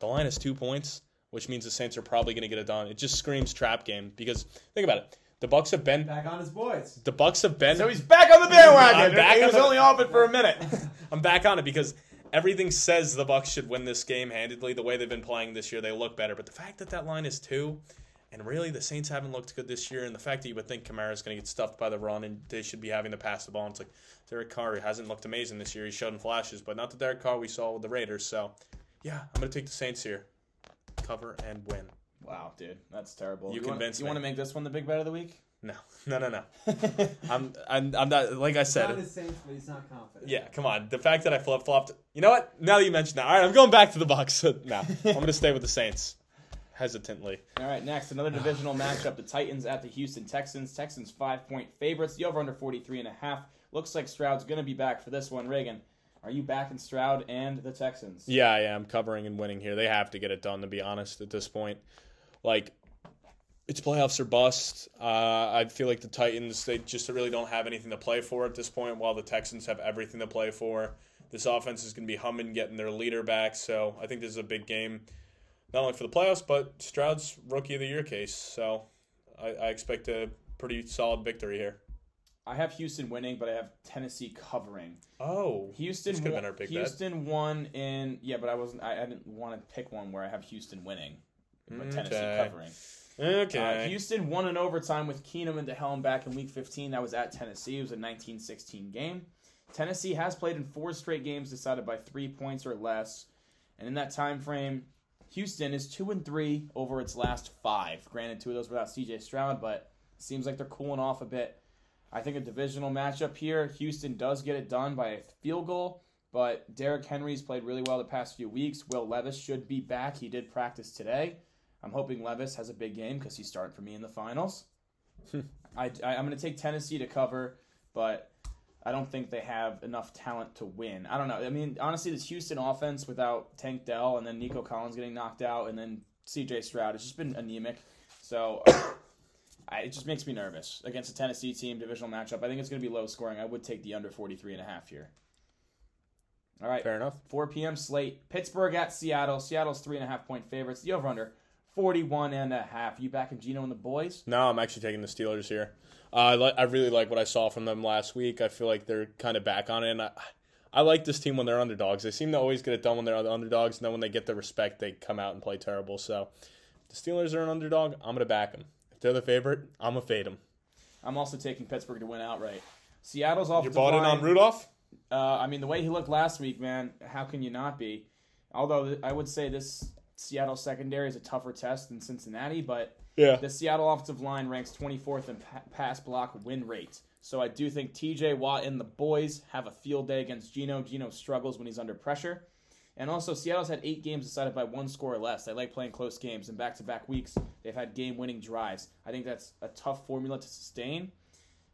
[SPEAKER 1] The line is two points, which means the Saints are probably going to get it done. It just screams trap game because think about it. The Bucks have been
[SPEAKER 5] Back on his boys.
[SPEAKER 1] the Bucks have been.
[SPEAKER 2] so he's back on the bandwagon.
[SPEAKER 1] I'm back
[SPEAKER 2] he
[SPEAKER 1] on
[SPEAKER 2] was
[SPEAKER 1] the-
[SPEAKER 2] only off it for a minute.
[SPEAKER 1] I'm back on it because everything says the Bucks should win this game handedly. The way they've been playing this year, they look better. But the fact that that line is two, and really the Saints haven't looked good this year, and the fact that you would think Kamara's going to get stuffed by the run and they should be having to pass the ball, and it's like Derek Carr hasn't looked amazing this year. He's shown flashes, but not the Derek Carr we saw with the Raiders. So, yeah, I'm going to take the Saints here, cover and win.
[SPEAKER 2] wow, dude, that's terrible.
[SPEAKER 1] You
[SPEAKER 2] want,
[SPEAKER 1] convinced
[SPEAKER 2] You
[SPEAKER 1] me.
[SPEAKER 2] want to make this one the big bet of the week?
[SPEAKER 1] No, no, no, no. I'm, I'm, I'm not like I
[SPEAKER 5] He's not
[SPEAKER 1] said.
[SPEAKER 5] his Saints, but he's not confident.
[SPEAKER 1] Yeah, come on. The fact that I flip flopped. You know what? Now that you mentioned that, all right, I'm going back to the Bucks. no, I'm going to stay with the Saints. Hesitantly.
[SPEAKER 2] All right, next another ah. divisional matchup: the Titans at the Houston Texans. Texans five point favorites. The over under 43 and a half. Looks like Stroud's going to be back for this one. Reagan, are you back in Stroud and the Texans?
[SPEAKER 1] Yeah, I am covering and winning here. They have to get it done, to be honest, at this point. Like, it's playoffs or bust. Uh, I feel like the Titans, they just really don't have anything to play for at this point, while the Texans have everything to play for. This offense is going to be humming, getting their leader back. So I think this is a big game, not only for the playoffs, but Stroud's rookie of the year case. So I, I expect a pretty solid victory here.
[SPEAKER 2] I have Houston winning, but I have Tennessee covering.
[SPEAKER 1] Oh,
[SPEAKER 2] Houston
[SPEAKER 1] could've
[SPEAKER 2] won,
[SPEAKER 1] been our big bet.
[SPEAKER 2] Houston won in yeah, but I wasn't. I, I didn't want to pick one where I have Houston winning, but Tennessee covering.
[SPEAKER 1] Okay.
[SPEAKER 2] Uh, Houston won in overtime with Keenum and DeHelm back in Week 15. That was at Tennessee. It was a 19-16 game. Tennessee has played in four straight games decided by three points or less, and in that time frame, Houston is two and three over its last five. Granted, two of those without C.J. Stroud, but seems like they're cooling off a bit. I think a divisional matchup here. Houston does get it done by a field goal, but Derrick Henry's played really well the past few weeks. Will Levis should be back. He did practice today. I'm hoping Levis has a big game because he's starting for me in the finals. Hmm. I, I, am going to take Tennessee to cover, but I don't think they have enough talent to win. I don't know. I mean, honestly, this Houston offense without Tank Dell and then Nico Collins getting knocked out and then C.J. Stroud, it's just been anemic. So I, it just makes me nervous against a Tennessee team divisional matchup. I think it's going to be low scoring. I would take the under 43 and a half here. All right.
[SPEAKER 1] Fair enough.
[SPEAKER 2] 4 p.m. slate. Pittsburgh at Seattle. Seattle's three and a half point favorites. The over under 41 and a half. You backing Geno and the boys?
[SPEAKER 1] No, I'm actually taking the Steelers here. Uh, I li- I really like what I saw from them last week. I feel like they're kind of back on it. And I, I like this team when they're underdogs. They seem to always get it done when they're underdogs, and then when they get the respect, they come out and play terrible. So, the Steelers are an underdog. I'm gonna back them. If they're the favorite, I'm gonna fade them.
[SPEAKER 2] I'm also taking Pittsburgh to win outright. Seattle's off
[SPEAKER 1] You
[SPEAKER 2] the
[SPEAKER 1] bought in on Rudolph?
[SPEAKER 2] Uh, I mean, the way he looked last week, man, how can you not be? Although I would say this Seattle secondary is a tougher test than Cincinnati, but
[SPEAKER 1] Yeah.
[SPEAKER 2] the Seattle offensive line ranks 24th in pa- pass block win rate. So I do think TJ Watt and the boys have a field day against Geno. Geno struggles when he's under pressure. And also, Seattle's had eight games decided by one score or less. They like playing close games. In back to back weeks, they've had game winning drives. I think that's a tough formula to sustain.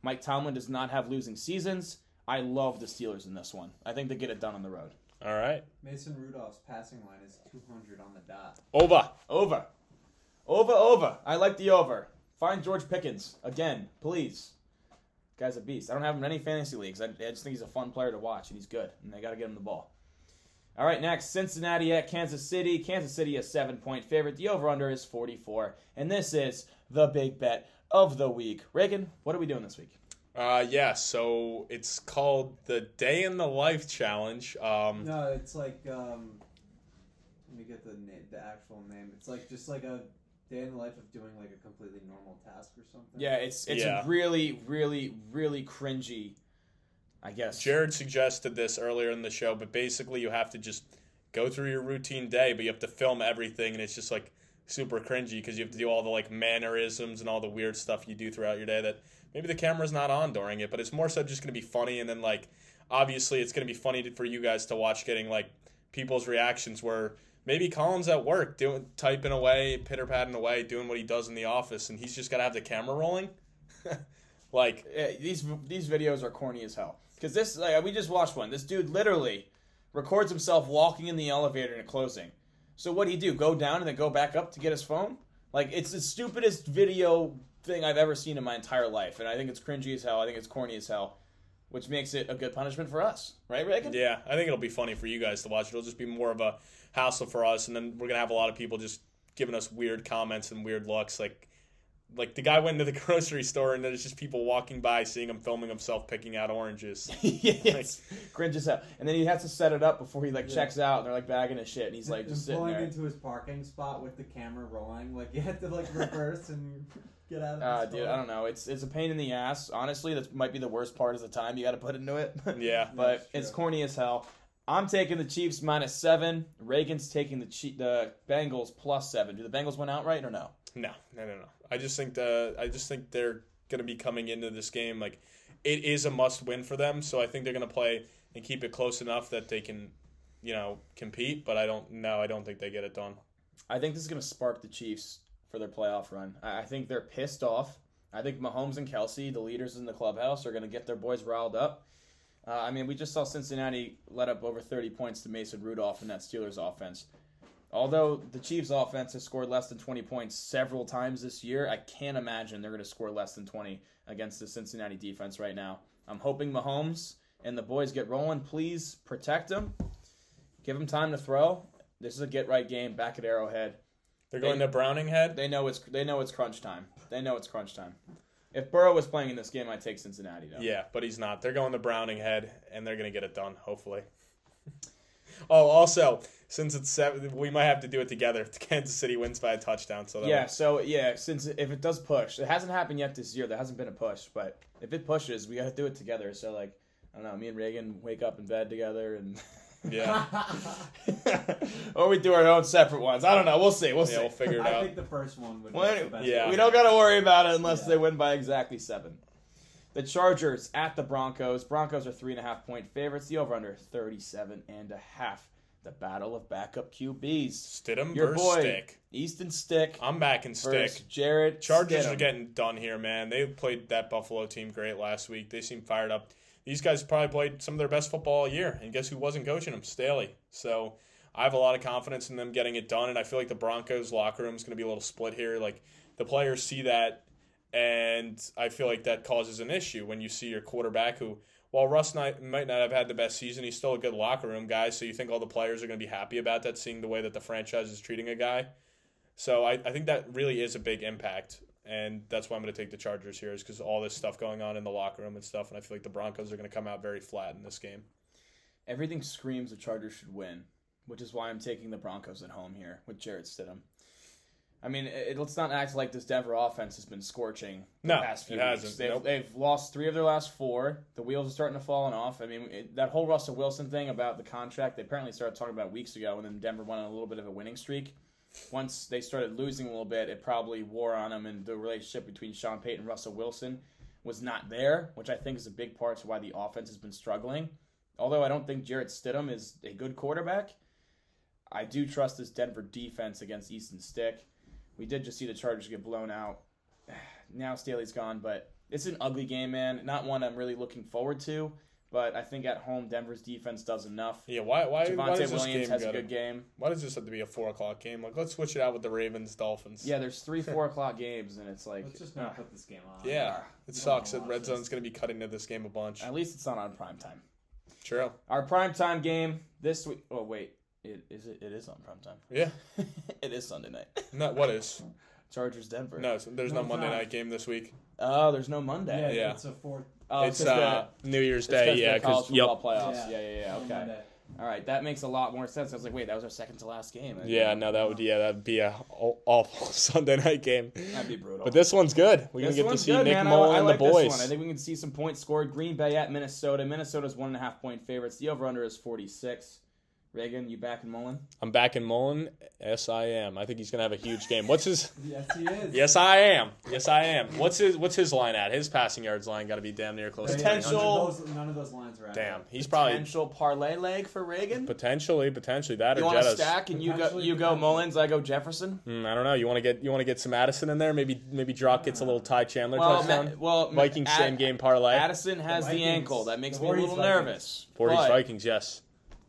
[SPEAKER 2] Mike Tomlin does not have losing seasons. I love the Steelers in this one. I think they get it done on the road.
[SPEAKER 1] All right.
[SPEAKER 5] Mason Rudolph's passing line is 200 on the dot.
[SPEAKER 1] Over.
[SPEAKER 2] Over. Over, over. I like the over. Find George Pickens. Again, please. Guy's a beast. I don't have him in any fantasy leagues. I, I just think he's a fun player to watch, and he's good. And they got to get him the ball. All right, next Cincinnati at Kansas City. Kansas City a seven point favorite. The over under is 44. And this is the big bet of the week. Reagan, what are we doing this week?
[SPEAKER 1] Uh, yeah, so it's called the Day in the Life Challenge. Um,
[SPEAKER 5] No, it's like um, let me get the name, the actual name. It's like just like a day in the life of doing like a completely normal task or something.
[SPEAKER 2] Yeah, it's it's
[SPEAKER 1] Yeah.
[SPEAKER 2] really, really, really cringy. I guess.
[SPEAKER 1] Jared suggested this earlier in the show, but basically you have to just go through your routine day, but you have to film everything, and it's just like super cringy because you have to do all the like mannerisms and all the weird stuff you do throughout your day that maybe the camera's not on during it, but it's more so just going to be funny, and then like obviously it's going to be funny for you guys to watch getting like people's reactions where maybe Colin's at work doing typing away, pitter patting away, doing what he does in the office, and he's just got to have the camera rolling. like
[SPEAKER 2] Yeah, these these videos are corny as hell. Because this, like, we just watched one. This dude literally records himself walking in the elevator and closing. So what would he do? Go down and then go back up to get his phone? Like it's the stupidest video thing I've ever seen in my entire life, and I think it's cringy as hell. I think it's corny as hell, which makes it a good punishment for us, right, Reagan?
[SPEAKER 1] Yeah, I think it'll be funny for you guys to watch. It'll just be more of a hassle for us, and then we're gonna have a lot of people just giving us weird comments and weird looks. Like, like the guy went into the grocery store, and there's just people walking by, seeing him filming himself picking out oranges.
[SPEAKER 2] yes, cringe as hell. And then he has to set it up before he like
[SPEAKER 5] Yeah.
[SPEAKER 2] checks out, and they're like bagging his shit, and he's like
[SPEAKER 5] And
[SPEAKER 2] just sitting
[SPEAKER 5] pulling
[SPEAKER 2] there.
[SPEAKER 5] into his parking spot with the camera rolling. Like you had to like reverse and get out of.
[SPEAKER 2] Uh, dude. I don't know. It's it's a pain in the ass. Honestly, that might be the worst part is the time you got to put into it.
[SPEAKER 1] yeah,
[SPEAKER 2] but it's corny as hell. I'm taking the Chiefs minus seven. Reagan's taking the Chi- the Bengals plus seven. Do the Bengals win outright or no?
[SPEAKER 1] no, no, no, no. I just think the I just think they're gonna be coming into this game like it is a must win for them. So I think they're gonna play and keep it close enough that they can, you know, compete. But I don't. No, I don't think they get it done.
[SPEAKER 2] I think this is going to spark the Chiefs for their playoff run. I think they're pissed off. I think Mahomes and Kelce, the leaders in the clubhouse, are going to get their boys riled up. Uh, I mean, we just saw Cincinnati let up over 30 points to Mason Rudolph in that Steelers offense. Although the Chiefs' offense has scored less than 20 points several times this year, I can't imagine they're going to score less than 20 against the Cincinnati defense right now. I'm hoping Mahomes and the boys get rolling. Please protect them. Give them time to throw. This is a get right game back at Arrowhead.
[SPEAKER 1] They're going to Browning Head.
[SPEAKER 2] They know it's they know it's crunch time. They know it's crunch time. If Burrow was playing in this game, I'd take Cincinnati though.
[SPEAKER 1] Yeah, but he's not. They're going to Browning Head, and they're going to get it done, hopefully. oh, also, since it's seven, we might have to do it together. If Kansas City wins by a touchdown, so
[SPEAKER 2] Yeah, so yeah, since if it does push, it hasn't happened yet this year. There hasn't been a push, but if it pushes, we got to do it together. So like, I don't know, me and Reagan wake up in bed together, and
[SPEAKER 1] yeah,
[SPEAKER 2] or we do our own separate ones. I don't know. We'll see. We'll
[SPEAKER 1] yeah,
[SPEAKER 2] see.
[SPEAKER 1] we'll figure it
[SPEAKER 5] I
[SPEAKER 1] out.
[SPEAKER 5] I think the first one would
[SPEAKER 2] Well,
[SPEAKER 5] be
[SPEAKER 2] anyway,
[SPEAKER 5] the best.
[SPEAKER 1] yeah.
[SPEAKER 2] We don't got to worry about it unless
[SPEAKER 5] Yeah.
[SPEAKER 2] they win by exactly seven. The Chargers at the Broncos. Broncos are three and a half point favorites. The over under 37 and a half. The battle of backup QBs.
[SPEAKER 1] Stidham
[SPEAKER 2] Your
[SPEAKER 1] versus
[SPEAKER 2] boy,
[SPEAKER 1] Stick.
[SPEAKER 2] Easton Stick
[SPEAKER 1] I'm back in Stick.
[SPEAKER 2] Jarrett
[SPEAKER 1] Chargers
[SPEAKER 2] Stidham.
[SPEAKER 1] are getting done here, man. They played that Buffalo team great last week. They seem fired up. These guys probably played some of their best football all year, and guess who wasn't coaching them? Staley. So I have a lot of confidence in them getting it done, and I feel like the Broncos locker room is going to be a little split here. Like the players see that, and I feel like that causes an issue when you see your quarterback who. While Russ not, might not have had the best season, he's still a good locker room guy. So you think all the players are going to be happy about that, seeing the way that the franchise is treating a guy. So I, I think that really is a big impact, and that's why I'm going to take the Chargers here, is because all this stuff going on in the locker room and stuff, and I feel like the Broncos are going to come out very flat in this game.
[SPEAKER 2] Everything screams the Chargers should win, which is why I'm taking the Broncos at home here with Jarrett Stidham. I mean, it, let's not act like this Denver offense has been scorching the
[SPEAKER 1] No,
[SPEAKER 2] past few
[SPEAKER 1] it
[SPEAKER 2] weeks.
[SPEAKER 1] hasn't.
[SPEAKER 2] They've,
[SPEAKER 1] Nope.
[SPEAKER 2] they've lost three of their last four. The wheels are starting to fall off. I mean, it, that whole Russell Wilson thing about the contract, they apparently started talking about weeks ago, and then Denver went on a little bit of a winning streak. Once they started losing a little bit, it probably wore on them, and the relationship between Sean Payton and Russell Wilson was not there, which I think is a big part to why the offense has been struggling. Although I don't think Jarrett Stidham is a good quarterback, I do trust this Denver defense against Easton Stick. We did just see the Chargers get blown out. Now Staley's gone, but it's an ugly game, man. Not one I'm really looking forward to. But I think at home Denver's defense does enough.
[SPEAKER 1] Yeah, why why, why
[SPEAKER 2] Javonte
[SPEAKER 1] does this
[SPEAKER 2] Williams
[SPEAKER 1] game
[SPEAKER 2] has a good game.
[SPEAKER 1] Why does this have to be a four o'clock game? Like, let's switch it out with the Ravens Dolphins.
[SPEAKER 2] Yeah, there's three four o'clock games, and it's like
[SPEAKER 5] Let's just not put this game on.
[SPEAKER 1] yeah, it
[SPEAKER 5] We
[SPEAKER 1] sucks
[SPEAKER 5] don't
[SPEAKER 1] that Red Zone's going to be cutting to this game a bunch.
[SPEAKER 2] at least it's not on prime time.
[SPEAKER 1] True.
[SPEAKER 2] Our prime time game this week. Oh wait, it is it. It is on prime time.
[SPEAKER 1] Yeah.
[SPEAKER 2] it is Sunday night.
[SPEAKER 1] No, what is?
[SPEAKER 2] Chargers Denver.
[SPEAKER 1] No, there's no,
[SPEAKER 5] No,
[SPEAKER 1] Monday
[SPEAKER 5] not.
[SPEAKER 1] night game this week.
[SPEAKER 2] Oh, there's no
[SPEAKER 5] Yeah,
[SPEAKER 2] Monday.
[SPEAKER 1] Yeah.
[SPEAKER 5] it's a fourth.
[SPEAKER 2] Oh,
[SPEAKER 1] it's
[SPEAKER 2] 'cause
[SPEAKER 1] uh,
[SPEAKER 2] the,
[SPEAKER 1] New Year's
[SPEAKER 2] it's 'cause
[SPEAKER 1] Day. Yeah,
[SPEAKER 2] college
[SPEAKER 1] because yep.
[SPEAKER 2] football playoffs.
[SPEAKER 5] Yeah.
[SPEAKER 2] Yeah, yeah, yeah.
[SPEAKER 5] on
[SPEAKER 2] Okay.
[SPEAKER 5] Monday.
[SPEAKER 2] All right, that makes a lot more sense. I was like, wait, that was our second to last game.
[SPEAKER 1] Yeah, no, that would yeah, that'd be a awful Sunday night game.
[SPEAKER 2] that'd be brutal.
[SPEAKER 1] But this one's good. We're
[SPEAKER 2] This
[SPEAKER 1] can get to see
[SPEAKER 2] good,
[SPEAKER 1] Nick
[SPEAKER 2] man. I-
[SPEAKER 1] Mullen
[SPEAKER 2] I,
[SPEAKER 1] and
[SPEAKER 2] like
[SPEAKER 1] the
[SPEAKER 2] This
[SPEAKER 1] boys.
[SPEAKER 2] one. I think we can see some points scored. Green Bay at Minnesota. Minnesota's one and a half point favorites. The over under is 46. Reagan, you back in Mullen?
[SPEAKER 1] I'm back in Mullen. Yes, I am. I think he's gonna have a huge game. What's his?
[SPEAKER 5] Yes, he is.
[SPEAKER 1] Yes, I am. Yes, I am. What's his? What's his line at? His passing yards line got to be damn near close to
[SPEAKER 2] Potential-
[SPEAKER 1] 300.
[SPEAKER 5] None of those, none of those lines are accurate.
[SPEAKER 1] Damn, he's probably
[SPEAKER 2] Potential parlay leg for Reagan.
[SPEAKER 1] potentially, potentially that
[SPEAKER 2] You
[SPEAKER 1] or
[SPEAKER 2] want to
[SPEAKER 1] Jettas.
[SPEAKER 2] stack and you go you go
[SPEAKER 5] potentially.
[SPEAKER 2] Mullens, I go Jefferson.
[SPEAKER 1] Hmm, I don't know. You want to get you want to get some Addison in there? Maybe maybe Drock gets a little Ty Chandler
[SPEAKER 2] Well,
[SPEAKER 1] touchdown.
[SPEAKER 2] Ma- well,
[SPEAKER 1] Vikings
[SPEAKER 2] Ad-
[SPEAKER 1] same game parlay.
[SPEAKER 2] Addison has the,
[SPEAKER 5] Vikings-
[SPEAKER 2] ankle. That makes
[SPEAKER 5] the
[SPEAKER 2] me a little
[SPEAKER 5] Vikings.
[SPEAKER 2] nervous.
[SPEAKER 1] 40s
[SPEAKER 2] But
[SPEAKER 1] Vikings, yes.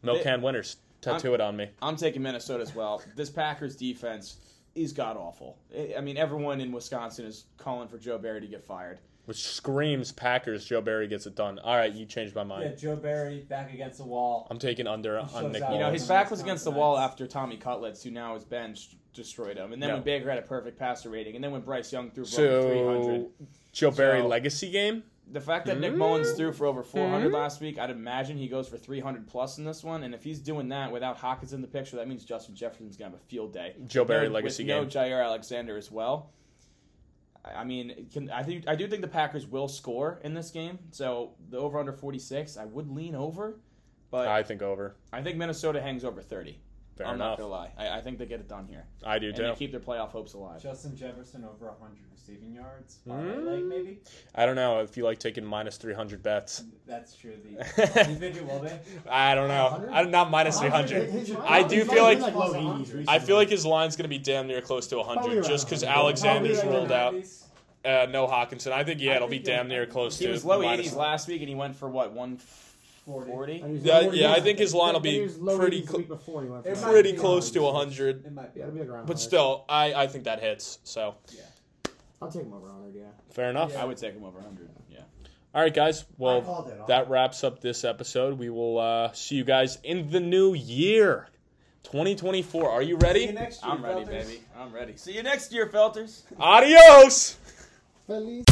[SPEAKER 1] Milk
[SPEAKER 2] They-
[SPEAKER 1] can winners. Tattoo it on me.
[SPEAKER 2] I'm taking Minnesota as well. This Packers defense is god awful. I I mean, everyone in Wisconsin is calling for Joe Barry to get fired.
[SPEAKER 1] Which screams Packers. Joe Barry gets it done. All right, you changed my mind.
[SPEAKER 5] Yeah, Joe Barry back against the wall.
[SPEAKER 1] I'm taking under on
[SPEAKER 5] shows
[SPEAKER 1] Nick.
[SPEAKER 2] You know, his back was against the wall after Tommy Cutlets, who now is benched, destroyed him. And then
[SPEAKER 1] No.
[SPEAKER 2] when Baker had a perfect passer rating, and then when Bryce Young threw for over 300.
[SPEAKER 1] Joe Barry
[SPEAKER 2] So-
[SPEAKER 1] legacy game.
[SPEAKER 2] The fact that Nick? Mullens threw for over 400
[SPEAKER 1] Hmm?
[SPEAKER 2] last week, I'd imagine he goes for 300 plus in this one. And if he's doing that without Hockenson in the picture, that means Justin Jefferson's gonna have a field day.
[SPEAKER 1] Joe Barry
[SPEAKER 2] No-
[SPEAKER 1] legacy
[SPEAKER 2] with
[SPEAKER 1] game.
[SPEAKER 2] no Jaire Alexander as well. I I mean, can, I think I do think the Packers will score in this game. So the over under 46, I would lean over, but I,
[SPEAKER 1] I think over.
[SPEAKER 2] I think Minnesota hangs over 30.
[SPEAKER 1] Fair
[SPEAKER 2] I'm
[SPEAKER 1] enough.
[SPEAKER 2] not gonna lie. I, I think they get it done here.
[SPEAKER 1] I do
[SPEAKER 2] and
[SPEAKER 1] too.
[SPEAKER 2] They keep their playoff hopes alive.
[SPEAKER 5] Justin Jefferson over 100 receiving yards. Mm. Leg maybe.
[SPEAKER 1] I don't know if you like taking minus 300 bets.
[SPEAKER 5] That's true. The, you think it will be?
[SPEAKER 1] I don't know. I'm not minus 300. I do feel like,
[SPEAKER 4] like
[SPEAKER 1] I feel like his line's gonna be damn near close to 100 just because Alexander's
[SPEAKER 4] rolled
[SPEAKER 1] out. Uh, no Hockenson. I think yeah,
[SPEAKER 5] I
[SPEAKER 1] it'll
[SPEAKER 5] think
[SPEAKER 1] be
[SPEAKER 5] damn
[SPEAKER 1] near close
[SPEAKER 2] he
[SPEAKER 1] to.
[SPEAKER 2] He was low 80s last week, and he went for what
[SPEAKER 4] one. 40. 40?
[SPEAKER 1] Yeah, yeah, I think his line will be pretty cl- pretty close to
[SPEAKER 4] 100.
[SPEAKER 5] It might be.
[SPEAKER 4] It'll be
[SPEAKER 1] But still, I, I think that hits. So Yeah.
[SPEAKER 4] I'll take him over 100, yeah.
[SPEAKER 1] fair enough.
[SPEAKER 2] I would take him over 100. Yeah.
[SPEAKER 1] All right, guys. Well, that wraps up this episode. We will uh, see you guys in the new year, 2024. Are you
[SPEAKER 5] See you ready? next year,
[SPEAKER 2] I'm ready, baby. I'm ready. See you next year, Felters.
[SPEAKER 1] Adios.
[SPEAKER 4] Feliz-